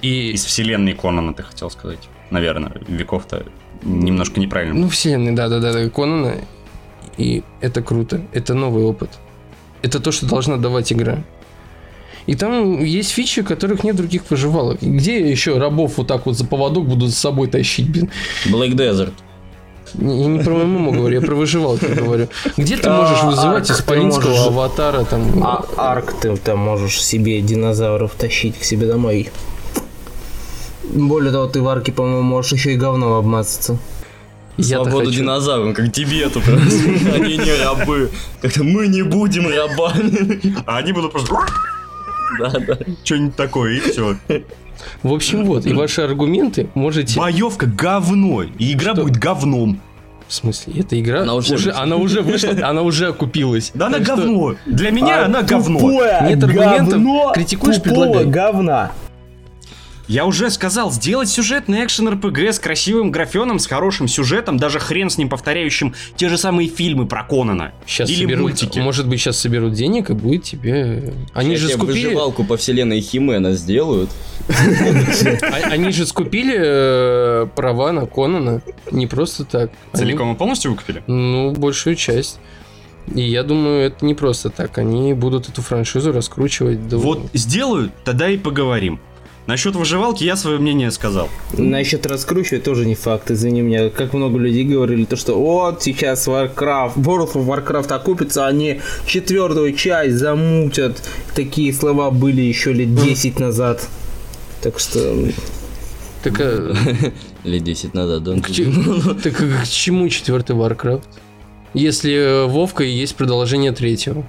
И Из вселенной Конана, ты хотел сказать. Наверное, веков-то немножко неправильно. Ну, вселенной, да-да-да, да, Конана. И это круто. Это новый опыт. Это то, что должна давать игра. И там есть фичи, которых нет других выживалок. Где еще рабов вот так вот за поводок будут с собой тащить, блин? Black Desert. Не- Я не про ММО говорю, я про выживалки говорю. Где ты можешь А, вызывать исполинского аватара там? А арк ты там можешь себе динозавров тащить к себе домой. Более того, ты в арке, по-моему, можешь еще и говном обмазаться. Я-то Свободу хочу. динозаврам, как Тибету просто. Они не рабы. Как-то мы не будем рабами. А они будут просто Да, да. что-нибудь такое, и все. В общем, вот, и ваши аргументы можете... Боевка говно, и игра Что? будет говном. В смысле, эта игра Она уже уже, вышла. она уже вышла, она уже окупилась. Да она говно. Для меня она говно. Нет аргументов, критикуешь, предлагай. говна. Я уже сказал, сделать сюжетный экшен РПГ с красивым графеном, с хорошим сюжетом, даже хрен с ним повторяющим те же самые фильмы про Конана. Сейчас Или соберут, мультики. может быть, сейчас соберут денег и будет тебе... Они Сейчас же скупили... выживалку по вселенной Химена сделают. а- Они же скупили э, права на Конана не просто так. Целиком и полностью выкупили? ну, большую часть. И я думаю, это не просто так. Они будут эту франшизу раскручивать. до- Вот сделают, тогда и поговорим. Насчет выживалки я свое мнение сказал. Насчет раскручивать тоже не факт, извини меня. Как много людей говорили, то что вот сейчас Warcraft, World of Warcraft окупится, они четвертую часть замутят. Такие слова были еще лет 10 назад. Так что... Так, а, Лет 10 назад, да? к, че- так а к чему четвертый Warcraft? Если э, Вовка и есть продолжение третьего.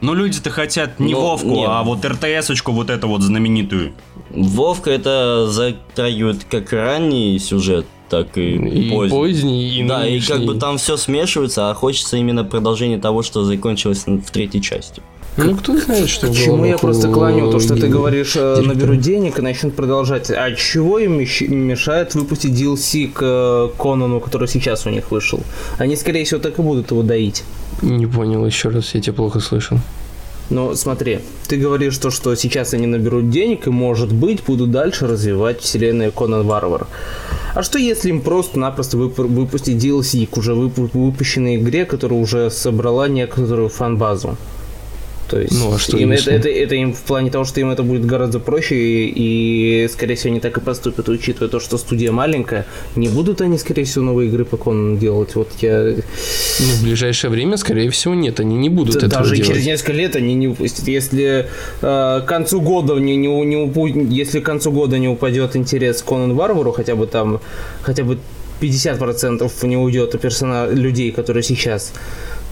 Но люди-то хотят не Но Вовку, нет. а вот РТС-очку вот эту вот знаменитую. Вовка это затрагивает как ранний сюжет, так и, И поздний. поздний, и да, и как бы нынешний. там все смешивается, а хочется именно продолжения того, что закончилось в третьей части. Ну, кто знает, что К в чему я просто клоню? То, что ты говоришь, э, директора. наберут денег и начнут продолжать. А чего им мешает выпустить DLC к э, Конану, который сейчас у них вышел? Они, скорее всего, так и будут его доить. Не понял еще раз, я тебя плохо слышал. Но смотри, ты говоришь то, что сейчас они наберут денег и, может быть, будут дальше развивать вселенную Конан Варвар. А что если им просто-напросто вып- выпустить DLC к уже выпу- выпущенной игре, которая уже собрала некоторую фан-базу? То есть Ну, а что им это, это, это им в плане того, что им это будет гораздо проще, и, и, скорее всего, они так и поступят, учитывая то, что студия маленькая. Не будут они, скорее всего, новые игры по Конану делать. Вот я Ну, в ближайшее время, скорее всего, нет, они не будут Д- этого Даже делать. через несколько лет они не выпустят. Если э, к концу года не, не, не упу- если к концу года не упадет интерес к Конан Варвару, хотя бы там, хотя бы 50% не уйдет у персона людей, которые сейчас,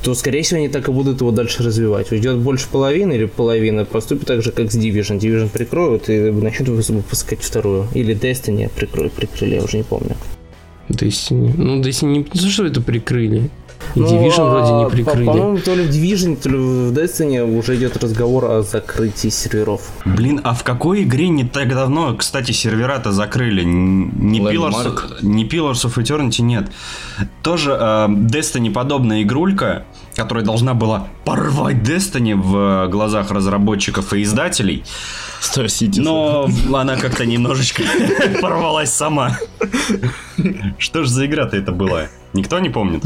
то, скорее всего, они так и будут его дальше развивать. Уйдет больше половины или половина, поступит так же, как с Division. Division прикроют и начнут выпускать вторую. Или Destiny прикроют, прикрыли, я уже не помню. Destiny. Ну, Destiny то, что это прикрыли. И Ну, Division вроде а, не прикрыли. По-моему, то ли в Division, то ли в Destiny уже идет разговор о закрытии серверов. Блин, а в какой игре не так давно, кстати, сервера-то закрыли? Не Pillars, не Pillars of Eternity, нет. Тоже э, Destiny подобная игрулька, которая должна была порвать Destiny в э, глазах разработчиков и издателей, Star Citizen. но она как-то немножечко порвалась сама. Что ж за игра-то это была? Никто не помнит?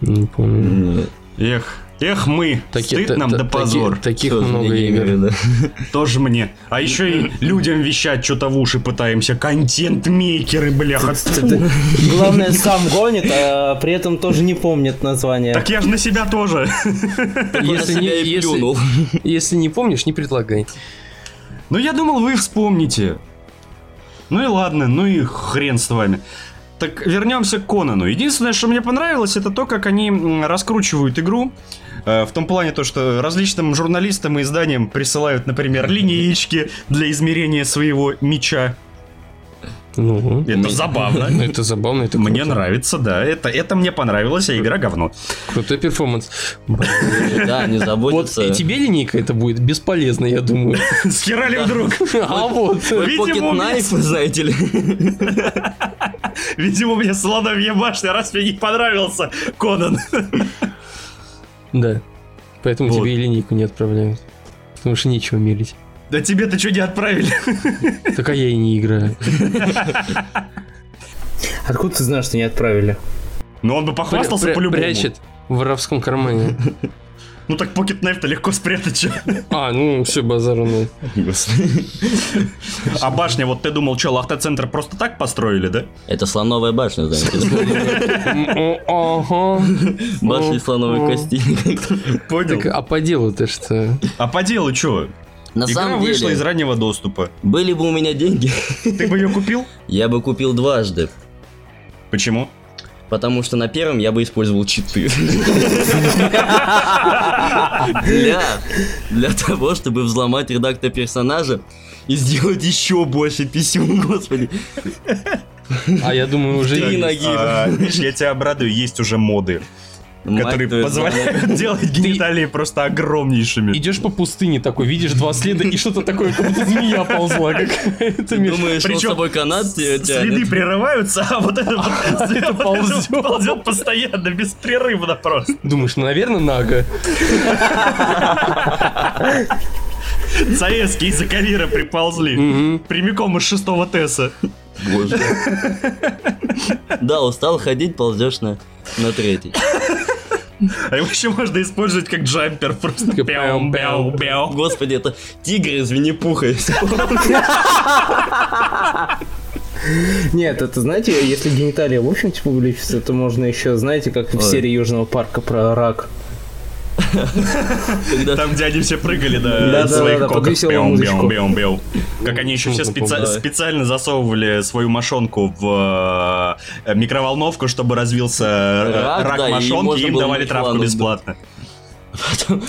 Не помню. Нет. Эх, эх мы, Таки- стыд та- нам та- да таки- позор. Таких Тоже много не игр. да. Тоже мне. А еще и людям вещать что-то в уши пытаемся. Контент-мейкеры, бляха. Главное, сам гонит, а при этом тоже не помнит название. Так я же на себя тоже. Если не, если, плюнул. если не помнишь, не предлагай. Ну я думал, вы вспомните. Ну и ладно, ну и хрен с вами. Так вернемся к Конану. Единственное, что мне понравилось, это то, как они раскручивают игру. Э, В том плане то, что различным журналистам и изданиям присылают, например, линеечки для измерения своего меча. Ну, Это забавно. ну, это забавно, это Мне круто. нравится, да. Это, это мне понравилось, а игра говно. Крутой перформанс. Да, не Вот заботиться. и тебе линейка это будет бесполезно, я думаю. Схерали вдруг. А вот. Видимо, Knife, знаете ли. Видимо, мне слоновья башня, раз мне не понравился Конан. Да. Поэтому Вот. тебе и линейку не отправляют. Потому что нечего мерить. Да тебе-то что не отправили? Так а я и не играю. Откуда ты знаешь, что не отправили? Ну он бы похвастался Пря- по-любому. Прячет в воровском кармане. Ну так Pocket Knife-то легко спрятать, чё. А, ну все, базару ну. А башня, вот ты думал, что, Лахта-центр просто так построили, да? Это слоновая башня. Ага. Башня слоновой кости. Так, Понял. а по делу-то что? А по делу что? На Игра самом вышла из деле, раннего доступа. были бы у меня деньги, Ты бы ее купил? я бы купил дважды. Почему? Потому что на первом я бы использовал читы. Для, для того, чтобы взломать редактор персонажа и сделать еще больше писем, господи. А я думаю, уже Три есть. ноги. А, Видишь, я тебя обрадую, есть уже моды, Мать которые твою, позволяют делать гениталии просто огромнейшими. Идешь по пустыне такой, видишь два следа и что-то такое, как будто змея ползла какая-то. Ты думаешь, он с Причем собой канат те- Следы тянет? прерываются, а вот это вот ползет. постоянно, беспрерывно просто. Думаешь, ну, наверное, Нага. Советские из-за карьера приползли. Прямиком из шестого Тесса. Боже. Да, устал ходить, ползешь на, на третий. А его еще можно использовать как джампер. Просто пяу, пяу, пяу. Господи, это тигр из Винни-Пуха. Нет, это, знаете, если гениталия в общем типа увеличится, то можно еще, знаете, как в серии Южного парка про рак. Когда Там, где они все прыгали Да, до да, своих коков. бяу. Как они еще все специально засовывали свою мошонку в э, микроволновку, чтобы развился э, Рак, рак да, и мошонки, им давали травку бесплатно.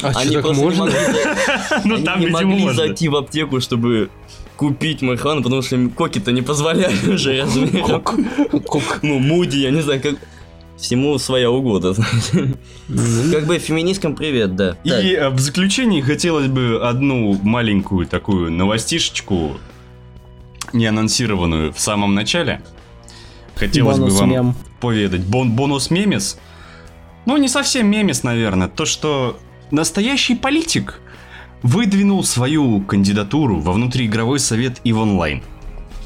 А они что, так можно? могли, Ну они там, не видимо, могли можно. зайти в аптеку, чтобы купить марихуану, потому что им коки-то не позволяли уже размером. Ну, Муди, я не знаю, как... Всему своя угода, знаете. Как бы феминисткам привет, да. И Так, э, в заключении хотелось бы одну маленькую такую новостишечку, не анонсированную в самом начале. Хотелось бы вам мем. поведать. Бон бонус мемес. Ну, не совсем мемес, наверное. То, что настоящий политик выдвинул свою кандидатуру во внутриигровой совет и в онлайн.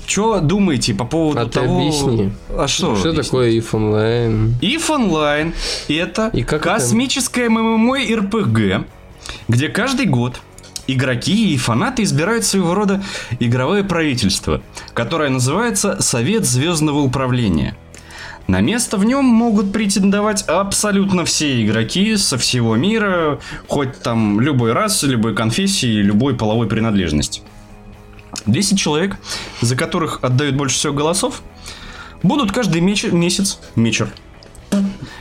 Что думаете по поводу А того... объясни. А что? Что такое if online? If Online это И как это? космическое ММО РПГ, где каждый год игроки и фанаты избирают своего рода игровое правительство, которое называется Совет Звездного Управления. На место в нем могут претендовать абсолютно все игроки со всего мира, хоть там любой расы, любой конфессии, любой половой принадлежности. 10 человек, за которых отдают больше всего голосов, будут каждый меч- месяц, мечер,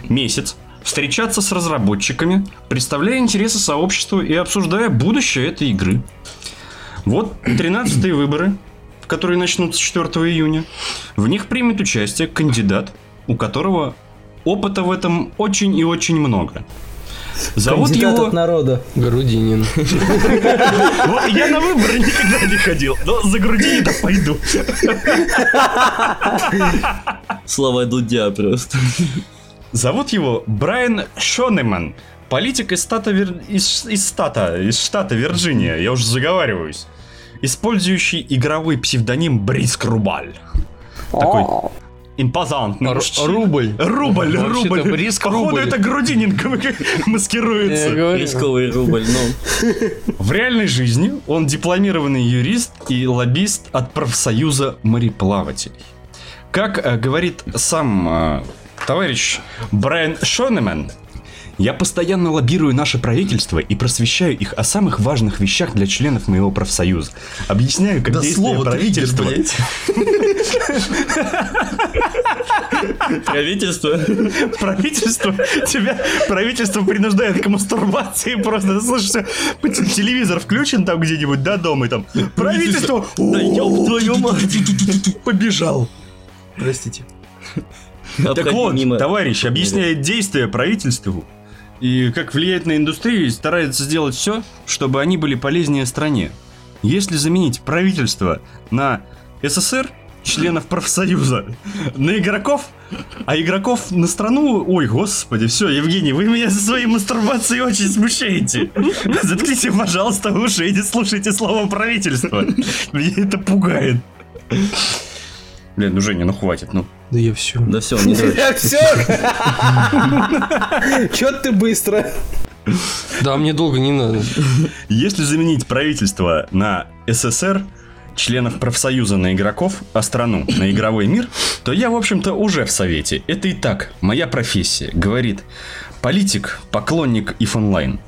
месяц встречаться с разработчиками, представляя интересы сообществу и обсуждая будущее этой игры. Вот 13-е выборы, которые начнутся 4 июня. В них примет участие кандидат, у которого опыта в этом очень и очень много. Зовут Кандидат его... от народа. Грудинин. Я на выборы никогда не ходил, но за Грудинина пойду. Слова Дудя просто. Зовут его Брайан Шонеман. Политик из штата, Вир- из, из штата, из штата Вирджиния, я уже заговариваюсь. Использующий игровой псевдоним Бриск Рубаль. Такой импозантный Р- рубль. Рубль, Вообще-то рубль. Бриск Походу, рубль. это Грудинин маскируется. Рисковый рубль, ну. В реальной жизни он дипломированный юрист и лоббист от профсоюза мореплавателей. Как э, говорит сам э, товарищ Брайан Шонемен, я постоянно лоббирую наше правительство и просвещаю их о самых важных вещах для членов моего профсоюза. Объясняю, как действие правительства... Правительство. Правительство. Тебя правительство принуждает к мастурбации просто. Слышишь телевизор включен там где-нибудь да дома и там правительство. Да ёб твою мать. побежал. Простите. так вот товарищ объясняет действия правительству и как влияет на индустрию старается сделать все чтобы они были полезнее стране если заменить правительство на СССР членов профсоюза на игроков а игроков на страну... Ой, господи, все, Евгений, вы меня со своей мастурбацией очень смущаете. Заткните, пожалуйста, уши и не слушайте слово правительство. Меня это пугает. Блин, ну Женя, ну хватит, ну. Да я все. Да все, не дрочь. Все. Чё ты быстро? Да, мне долго не надо. Если заменить правительство на СССР, членов профсоюза на игроков, а страну на игровой мир, то я, в общем-то, уже в совете. Это и так моя профессия, говорит политик, поклонник if онлайн.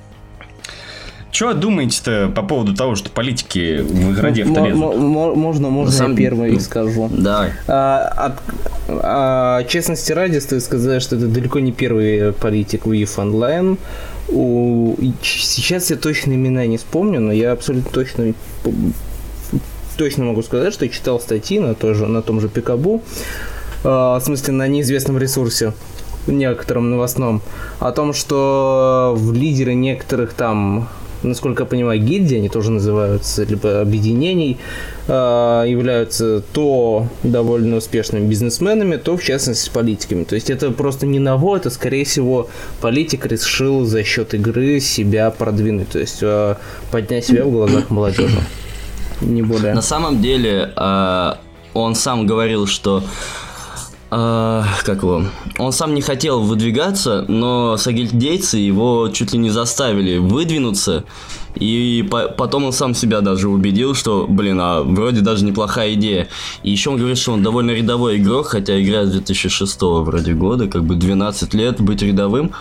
Что думаете-то по поводу того, что политики в игродев-то лезут? Можно, можно сам- я первый скажу. Давай. А, от- а, честности ради стоит сказать, что это далеко не первый политик в EVE Online. У- сейчас я точно имена не вспомню, но я абсолютно точно точно могу сказать, что читал статьи на, той же, на том же Пикабу, а, в смысле на неизвестном ресурсе некотором новостном, о том, что в лидеры некоторых там, насколько я понимаю, гильдий, они тоже называются, либо объединений, а, являются то довольно успешными бизнесменами, то в частности политиками. То есть это просто не навод, это скорее всего политик решил за счет игры себя продвинуть, то есть а, поднять себя в глазах молодежи. Не более. На самом деле, а, он сам говорил, что... а, как его? Он сам не хотел выдвигаться, но сагильдейцы его чуть ли не заставили выдвинуться. И по- потом он сам себя даже убедил, что, блин, а вроде даже неплохая идея. И еще он говорит, что он довольно рядовой игрок, хотя играет с 2006 вроде года, как бы 12 лет быть рядовым.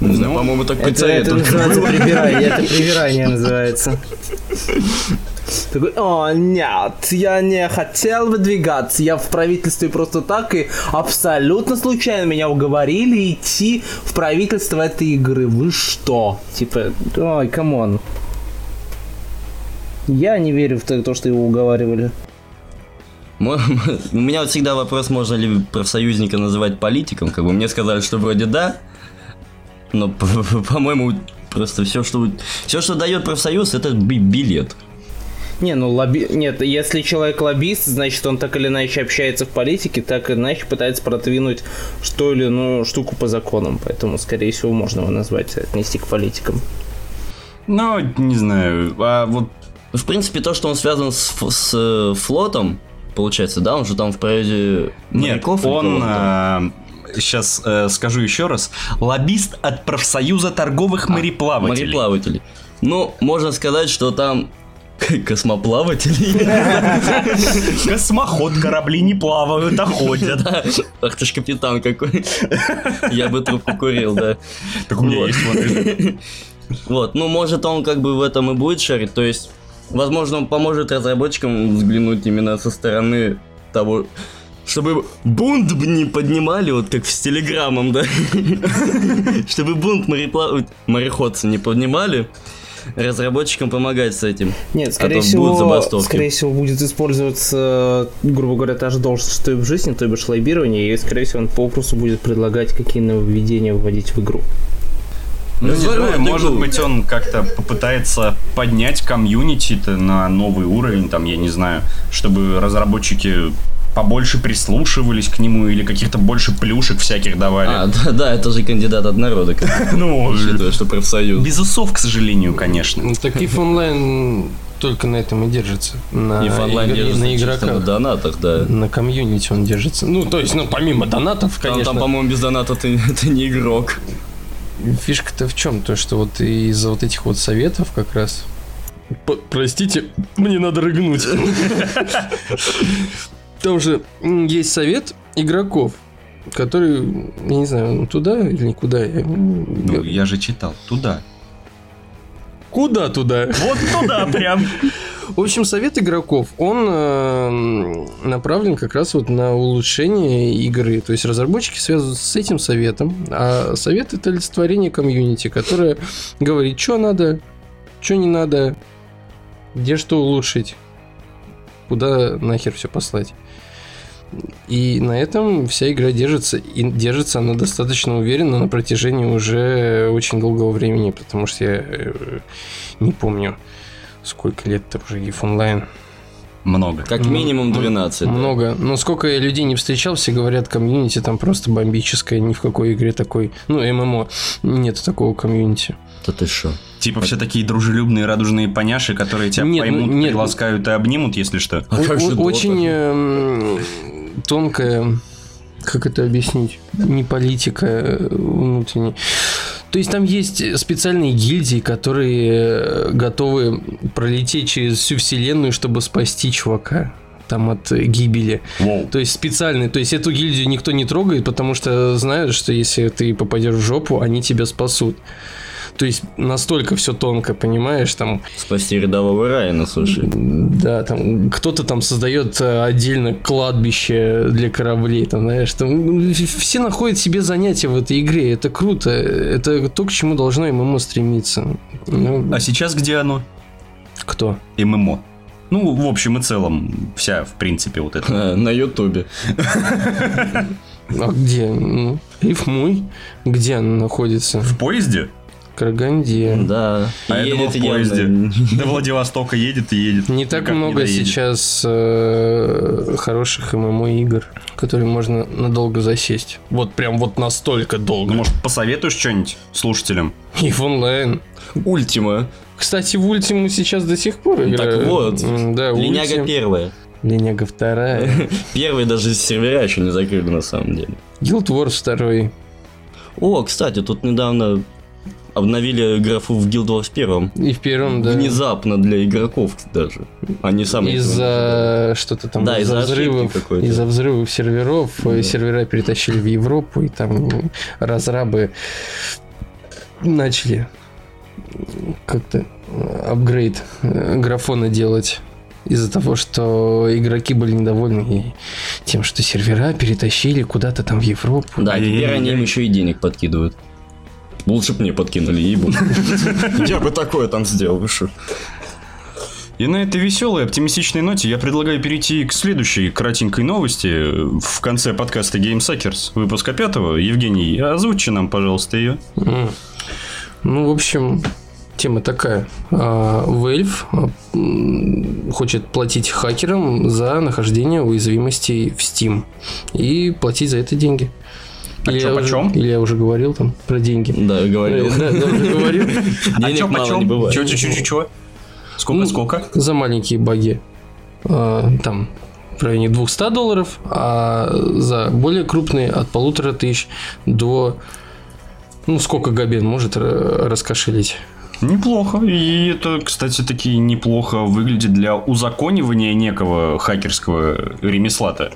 Не знаю, Ну, по-моему, так Это, это только называется прибирание, это прибирание называется. Такой, о, нет, я не хотел выдвигаться, я в правительстве просто так и абсолютно случайно меня уговорили идти в правительство этой игры. Вы что? Типа, ой, come on. Я не верю в то, то, что его уговаривали. У меня вот всегда вопрос, можно ли профсоюзника называть политиком. Как бы мне сказали, что вроде да, но, по- по- по-моему, просто все, что все, что дает профсоюз, это би- билет. Не, ну лобби... Нет, если человек лоббист, значит он так или иначе общается в политике, так или иначе пытается продвинуть что или иную штуку по законам. Поэтому, скорее всего, можно его назвать, отнести к политикам. Ну, не знаю, а вот В принципе, то, что он связан с, с, э, флотом, получается, да, он же там в проезде Нет, моряков. или он, кого-то сейчас скажу еще раз, лоббист от профсоюза торговых А, мореплавателей. Мореплавателей. Ну, можно сказать, что там космоплаватели. Космоход, корабли не плавают, а ходят. Ах ты ж капитан какой. Я бы трубку курил, да. Так у меня есть вот. Вот, ну может он как бы в этом и будет шарить, то есть, возможно, он поможет разработчикам взглянуть именно со стороны того, чтобы бунт не поднимали, вот как с телеграммом, да? Чтобы бунт мореходцы не поднимали, разработчикам помогать с этим. Нет, А скорее будут всего, забастовки. скорее всего, будет использоваться, грубо говоря, та же должность, что и в жизни, то бишь лоббирование, и, скорее всего, он попросту будет предлагать, какие нововведения вводить в игру. Ну, не Разворот знаю, может быть, он как-то попытается поднять комьюнити-то на новый уровень, там, я не знаю, чтобы разработчики побольше прислушивались к нему или каких-то больше плюшек всяких А, давали. да, да, это же кандидат от народа, Ну, учитывая, что профсоюз. без усов, к сожалению, конечно. Ну, Так if онлайн только на этом и держится. На, И в онлайн игр- держится на чисто на игроках. донатах, да. На комьюнити он держится. Ну, то есть, ну, помимо донатов, Там, конечно. там, по-моему, без доната ты, ты не игрок. Фишка-то в чем? То, что вот из-за вот этих вот советов как раз... простите, мне надо рыгнуть. Там же есть совет игроков, который, я не знаю, ну, туда или никуда. я- Ну, я же читал. Туда. Куда туда? Вот туда прям. В общем, совет игроков, он э, направлен как раз вот на улучшение игры. То есть разработчики связываются с этим советом, а совет это олицетворение комьюнити, которое говорит, что надо, что не надо, где что улучшить, куда нахер все послать. И на этом вся игра держится. И держится она достаточно уверенно на протяжении уже очень долгого времени, потому что я э, не помню, сколько лет-то уже EVE Online. Много. Как Ну, минимум 12. да. Много. Но сколько я людей не встречал, все говорят, комьюнити там просто бомбическое. Ни в какой игре такой... Ну, ММО. Нет такого комьюнити. Да ты шо? Типа все такие дружелюбные, радужные поняши, которые тебя Нет, ну, поймут, нет. приласкают и обнимут, если что. А О- как же? Очень тонкая... Как это объяснить? Не политика э, внутренняя. То есть там есть специальные гильдии, которые э, готовы пролететь через всю вселенную, чтобы спасти чувака там от э, гибели. Воу. То есть специальный, то есть эту гильдию никто не трогает, потому что знают, что если ты попадешь в жопу, они тебя спасут. То есть настолько все тонко, понимаешь, там, Спасти рядового Райана, слушай. да, там кто-то там создает э, отдельно кладбище для кораблей, там, знаешь, там ну, все находят себе занятия в этой игре, это круто, это то, к чему должно ММО стремиться. Ну, А сейчас где оно? кто? ММО. Ну, в общем и целом, вся, в принципе, вот это. На Ютубе. А где? Ну, Рифмуй, где она находится? В поезде? Караганде. Да. А я думал, в Едет явно. поезде. До Владивостока едет и едет. Не так Никак не много доедет. сейчас э, хороших ММО игр, которые можно надолго засесть. Вот прям вот настолько долго. Ну, может, посоветуешь что-нибудь слушателям? И в онлайн. Ультима. Кстати, в Ультиму сейчас до сих пор Так играют. вот, М, Да, Линяга Ультим. первая. Линяга вторая. Первый даже сервера еще не закрыли на самом деле. Guild Wars второй. О, кстати, тут недавно обновили графу в Guild Wars первом. И в первом, да. Внезапно для игроков даже. Они сами... Из-за что-то там, Да, из-за взрывов, из-за взрывов серверов, Да. э, сервера перетащили в Европу, и там разрабы начали как-то э, апгрейд э, графона делать из-за того, что игроки были недовольны тем, что сервера перетащили куда-то там в Европу. Да, теперь они им еще и денег подкидывают. Лучше бы мне подкинули, ебу. Я бы такое там сделал, вы? И на этой веселой, оптимистичной ноте я предлагаю перейти к следующей кратенькой новости в конце подкаста Game Suckers, выпуска пятого. Евгений, озвучи нам, пожалуйста, ее. Ну, в общем, тема такая. А, Valve а, хочет платить хакерам за нахождение уязвимостей в Steam. И платить за это деньги. А чё, уже, или я уже говорил там про деньги. Да, говорил. Да, да, уже говорил. А Денег чё, мало почём? не бывает. Чё, чё, чё, чё, чё? Сколько, Ну, сколько? За маленькие баги. А, Там в районе 200 долларов, а за более крупные от полутора тысяч до... Ну, сколько Габен может ра- раскошелить? Неплохо. И это, кстати, таки неплохо выглядит для узаконивания некого хакерского ремесла-то.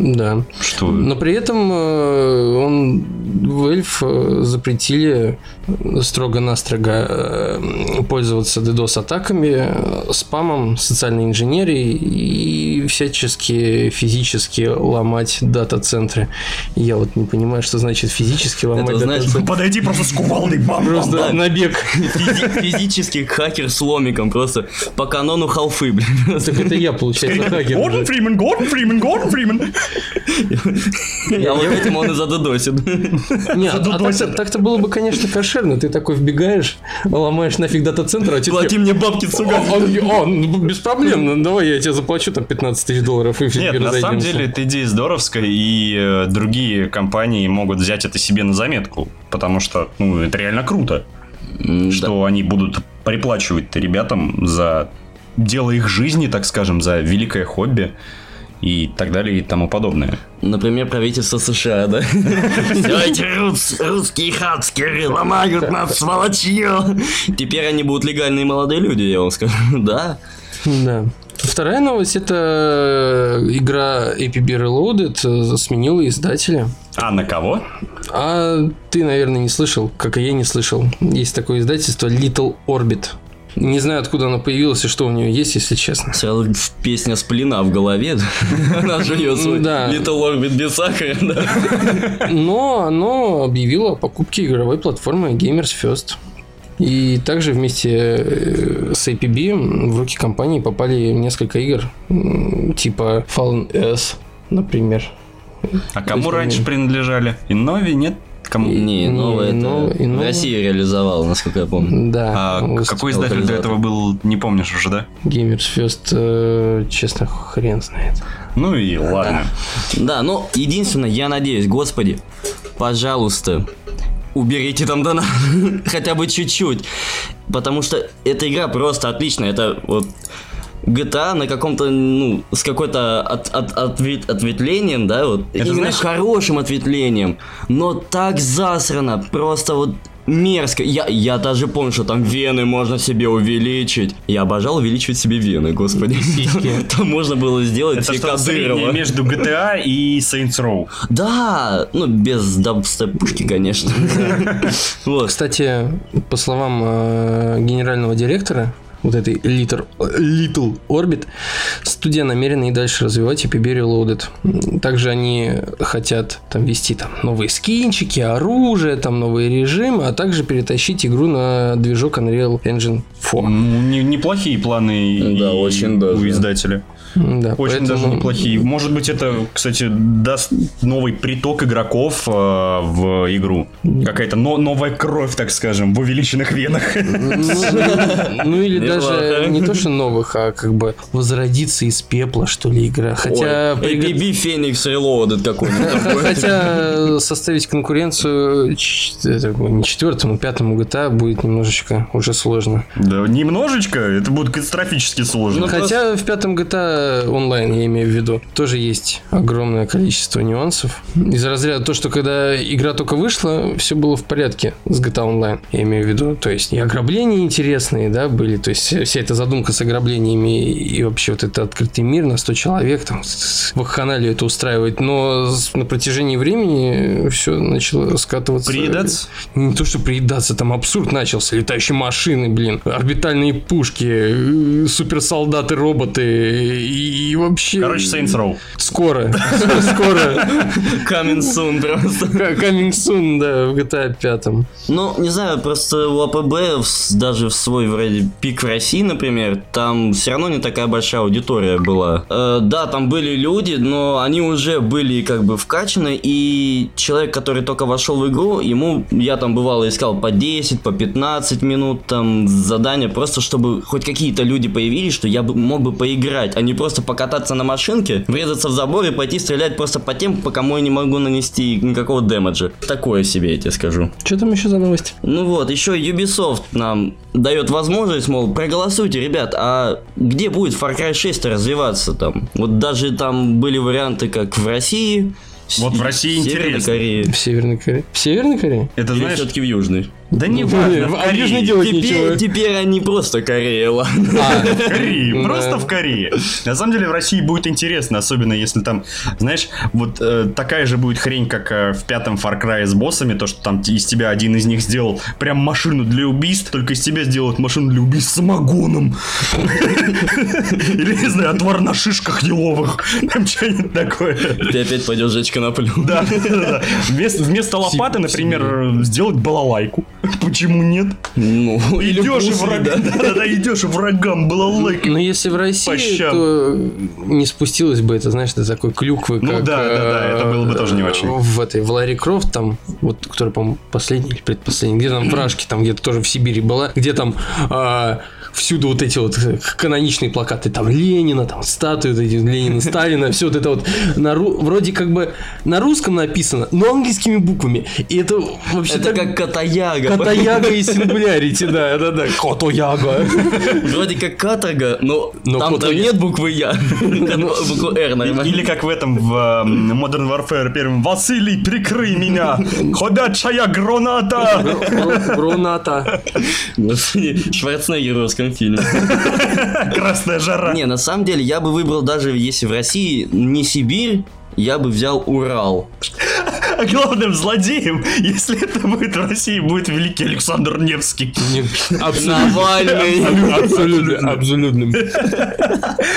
Да. Что? Но при этом э, он Valve э, запретили строго-настрого э, пользоваться DDoS-атаками, спамом, социальной инженерией и всячески физически ломать дата-центры. Я вот не понимаю, что значит физически ломать Это, знаешь, дата-центры. Подойди просто с кувалдой, бам, Просто да. набег. Физи- физический хакер с ломиком, просто по канону халфы, блин. Так это я, получается, хакер. Гордон уже. Фриман, Гордон Фриман, Гордон Фриман. А вот этим он и задодосит. Нет, а так-то, было бы, конечно, кошерно. Ты такой вбегаешь, ломаешь нафиг дата-центр, а тебе... Плати мне бабки, сука. О, он- о, ну, без проблем, ну, давай я тебе заплачу там 15 тысяч долларов и все, Нет, на самом деле эта идея здоровская, и э, другие компании могут взять это себе на заметку, потому что, ну, это реально круто, что они будут приплачивать ребятам за дело их жизни, так скажем, за великое хобби и так далее и тому подобное. Например, правительство США, да? Все эти рус- русские хацкеры ломают нас, сволочье. Теперь они будут легальные молодые люди, я вам скажу. Да. Да. Вторая новость это игра APB Reloaded э, сменила издателя. А на кого? А ты, наверное, не слышал, как и я не слышал. Есть такое издательство Little Orbit. Не знаю, откуда оно появилось и что у нее есть, если честно. Сразу песня сплина в голове. Она жует свой Да. Little Orbit без сахара, да. Но оно объявило о покупке игровой платформы Gamers First. И также вместе э, с APB в руки компании попали несколько игр, типа Fallen S, например. А кому раньше принадлежали? Иннове, нет? Кому? Не, новое это Иннова. в России реализовал, насколько я помню. Да. А какой издатель до этого был, не помнишь уже, да? Gamers First, э, честно, хрен знает. Ну и ладно. Да, но единственное, я надеюсь, господи, пожалуйста, уберите там донат. Хотя бы чуть-чуть. Потому что эта игра просто отличная. Это вот GTA на каком-то, ну, с какой-то от, от- ответ- ответвлением, да, вот. Это Именно знаешь- хорошим ответвлением. Но так засрано, просто вот мерзко. Я, я даже помню, что там вены можно себе увеличить. Я обожал увеличивать себе вены, господи. Там можно было сделать Это что среднее между GTA и Saints Row. Да, ну без дабстеп-пушки, конечно. Кстати, по словам э, генерального директора вот этой Little, Little Orbit, студия намерена и дальше развивать EPB Reloaded. Также они хотят там вести там новые скинчики, оружие, там новые режимы, а также перетащить игру на движок Unreal Engine 4. Ну, не- неплохие планы и- Да, очень даже. у издателя. Да, Очень даже поэтому- неплохие. Может быть, это, кстати, даст новый приток игроков э, в игру. Какая-то но- новая кровь, так скажем, в увеличенных венах. Ну, ну или Неплохо. даже не то, что новых, а как бы возродиться из пепла, что ли, игра. Хотя APB Phoenix Reloaded какой-нибудь. Хотя составить конкуренцию это, не четвертому, пятому GTA будет немножечко уже сложно. Да, немножечко, это будет катастрофически сложно. Ну, Хотя в пятом GTA онлайн, я имею в виду, тоже есть огромное количество нюансов. Из разряда то, что когда игра только вышла, все было в порядке с GTA Online, я имею в виду. То есть и ограбления интересные, да, были. То есть вся эта задумка с ограблениями и вообще вот этот открытый мир на 100 человек, там, с- вакханалию это устраивает. Но на протяжении времени все начало скатываться. Приедаться? Не то, что приедаться, там абсурд начался. Летающие машины, блин, орбитальные пушки, э, суперсолдаты, роботы и, и вообще... Короче, Saints Row. Скоро. Скоро. Coming soon просто. Coming soon, да, в GTA 5. Ну, не знаю, просто у АПБ даже в свой вроде пик в России, например, там все равно не такая большая аудитория была. Э, да, там были люди, но они уже были как бы вкачаны, и человек, который только вошел в игру, ему, я там бывало искал по 10, по 15 минут там задания, просто чтобы хоть какие-то люди появились, что я бы мог бы поиграть, а не просто покататься на машинке, врезаться в забор и пойти стрелять просто по тем, по кому я не могу нанести никакого дэмэджа. Такое себе, я тебе скажу. Что там еще за новость? Ну вот, еще Ubisoft нам дает возможность, мол, проголосуйте, ребят, а где будет Far Cry 6 развиваться там? Вот даже там были варианты, как в России. Вот в России Северной интересно. Корее. В Северной Корее. В Северной Корее? Это, Или знаешь, все-таки в Южной? Да не Ну, важно, в- а в Южной Корее. делать нечего. Теперь, они просто Корея, ладно. А, В Корее, просто в Корее. На самом деле в России будет интересно, особенно если там, знаешь, вот э, такая же будет хрень, как э, в пятом Far Cry с боссами, то, что там из тебя один из них сделал прям машину для убийств, только из тебя сделают машину для убийств с самогоном. Или, не знаю, отвар на шишках еловых. Там что-нибудь такое. Ты опять пойдешь жечь коноплю. Да, да, да. Вместо, вместо лопаты, например, сделать балалайку. Почему нет? Ну, Идешь и врагам, да. да, да, идешь и врагам балалайку. Но если в России, то не спустилось бы это, знаешь, до такой клюквы, Ну как... да, да, да, это было бы тоже не э, очень. В этой, в Ларри Крофт там, вот, который, по-моему, последний или предпоследний, где там вражки, там где-то тоже в Сибири была, где там а, всюду вот эти вот каноничные плакаты, там Ленина, там статуи вот эти, Ленина, Сталина, все вот это вот на вроде как бы на русском написано, но английскими буквами. И это вообще Это так- как Катаяга. Катаяга и сингулярити, да, да, да. Котояга. Вроде как каторга, но, Но там кот- нет буквы Я. Букву Р, нормально. Или как в этом в э, Modern Warfare первом Василий, прикрой меня! Ходячая граната! Господи, Шварценеггер в русском фильме. Красная жара! Не, на самом деле, я бы выбрал даже если в России не Сибирь, я бы взял Урал. А главным злодеем, если это будет в России, будет великий Александр Невский. Навальный. Абсолютно, абсолютным.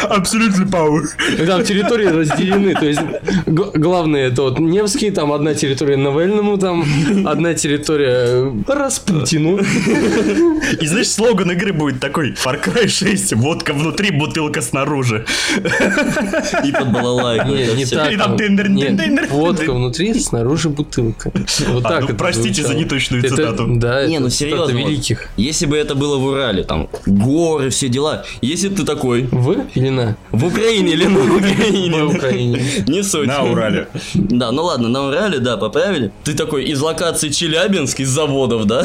Абсолютно power. Там территории разделены, то есть главное это вот Невский, там одна территория Навальному, там одна территория Распутину. И знаешь, слоган игры будет такой Far Cry 6, водка внутри, бутылка снаружи. И под балалайку. Не, не так. И там там- тендер, нет, тендер, Водка внутри, снаружи бутылка. Вот А, так ну, это простите за звучало. неточную Это- цитату. Да, Не, это ну серьезно. вот, великих. Если бы это было в Урале, там горы, все дела. Если ты такой В или на? в Украине или на Украине, На Украине. не суть. На Урале. Да, ну ладно, на Урале, да, поправили. Ты такой из локации Челябинск, из заводов, да,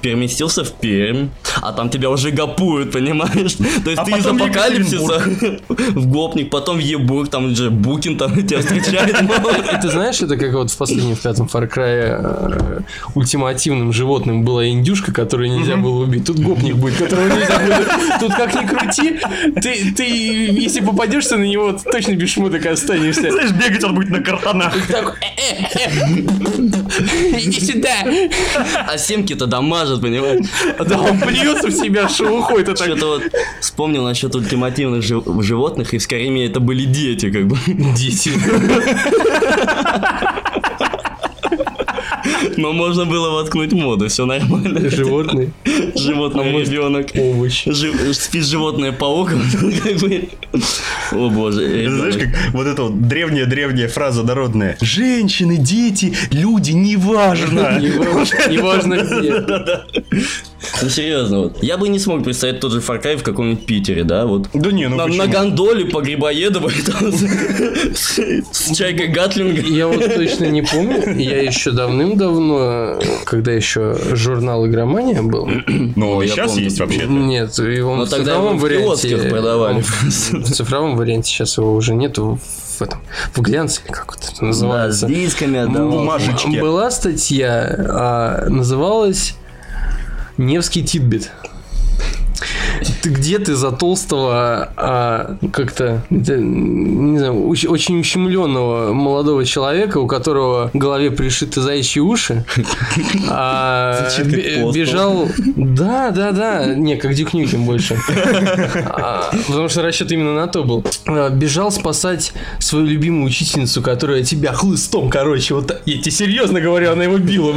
переместился в Пермь, а там тебя уже гапуют, понимаешь? То есть А ты из апокалипсиса в Гопник, потом в Ебург, там же Букин там тебя встречает. Ты знаешь, это как вот в последнем, в пятом Far Cry э, ультимативным животным была индюшка, которую нельзя было убить. Тут гопник будет, которого нельзя будет. Тут как ни крути, ты, ты если попадешься на него, ты точно без шмоток останешься. Знаешь, бегать он будет на картонах. Э, э, иди сюда. А семки-то дамажат, понимаешь? Да, он плюется в себя шелухой, так. Что-то вот вспомнил насчет ультимативных жи- животных, и скорее мне это были дети, как бы. Дети. Но можно было воткнуть моду, все нормально. Животные. Животное, ребенок. Овощи. Жи- спит животное паук, как бы. О боже. Это знаешь, ребенок. как вот эта вот древняя-древняя фраза народная. Женщины, дети, люди, неважно. Неважно неважно где. Ну серьезно, вот. Я бы не смог представить тот же Far Cry в каком-нибудь Питере, да, вот. Да не, ну на, на гондоле по Грибоедовой там с, чайкой Гатлинга. Я вот точно не помню. Я еще давным-давно, когда еще журнал «Игромания» был, Ну, сейчас есть вообще. нет, его Но в цифровом варианте... продавали. В цифровом варианте сейчас его уже нету в этом, в глянце, как вот это Да, с называется. дисками отдавал. бумажечки. Была статья, а, называлась «Невский титбит». Ты где ты за толстого, а, как-то, не знаю, очень ущемленного молодого человека, у которого в голове пришиты заячьи уши, а, бежал... Да, да, да, не, как Дюк Нюкем больше. А, Потому что расчет именно на то был. А, Бежал спасать свою любимую учительницу, которая тебя хлыстом, короче, вот. Я тебе серьезно говорю, она его била.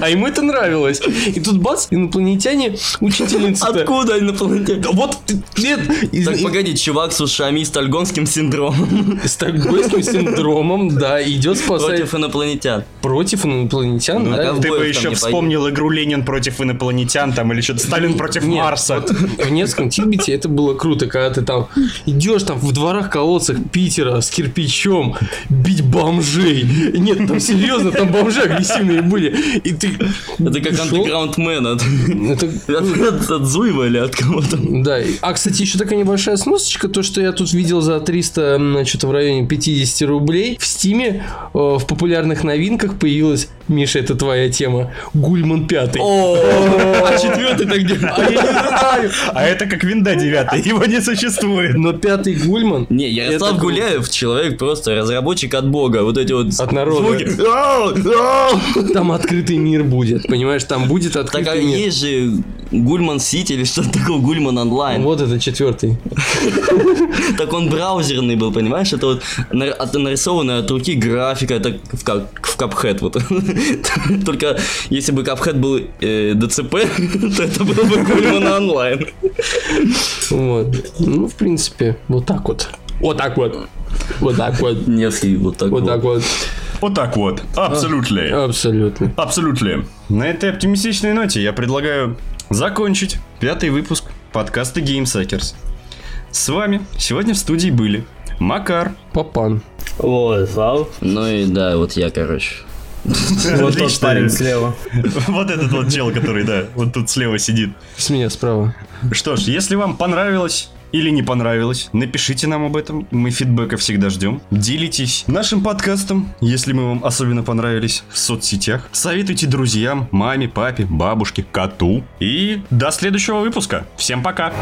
А ему это нравилось. И тут бац, инопланетяне, учительница Откуда инопланетяне? Вот, нет, Так, погоди, чувак с ушами и стальгонским синдромом стокгольмским синдромом, да, идет спасать против инопланетян. против инопланетян, Ну, да. Ты бы еще вспомнил игру Ленин против инопланетян там или что-то Сталин против Марса. в Невском Тильбите это было круто, когда ты там идешь там в дворах колодцах Питера с кирпичом бить бомжей. Нет, там серьезно, там бомжи агрессивные были. И ты Это как андеграунд-мен от, Это от, Зуева или от кого там. Да, а, кстати, еще такая небольшая сносочка, то, что я тут видел за 300, м, что-то в районе 50 рублей, в Стиме э, в популярных новинках появилась, Миша, это твоя тема, Гульман 5. А четвертый-то где? А я не знаю. А это как винда 9, его не существует. Но пятый Гульман... Не, Ярослав Гуляев человек просто разработчик от бога. Вот эти вот От народа. Там открытый мир будет, понимаешь? Там будет Так открытый а мир. есть же Гульман Сити или что-то такое, Гульман онлайн. Вот это четвертый. Так он браузерный был, понимаешь? Это вот на- от- нарисованная от руки графика, это в, как, в Cuphead вот. Только если бы Cuphead был э, ДЦП, то это был бы Гульман онлайн. Вот. Ну, в принципе, вот так вот. Вот так вот. Вот так вот. Невский вот так Вот так вот. Вот так вот. Абсолютно. Абсолютно. Абсолютно. На этой оптимистичной ноте я предлагаю закончить пятый выпуск подкаста GameSuckers. С вами сегодня в студии были Макар, Папан. Вот, Слав. Ну и да, вот я, короче. Вот тот парень слева. Вот этот вот чел, который, да, вот тут слева сидит. С меня справа. Что ж, если вам понравилось или не понравилось, напишите нам об этом. Мы фидбэка всегда ждем. Делитесь нашим подкастом, если мы вам особенно понравились в соцсетях. Советуйте друзьям, маме, папе, бабушке, коту. И до следующего выпуска. Всем пока!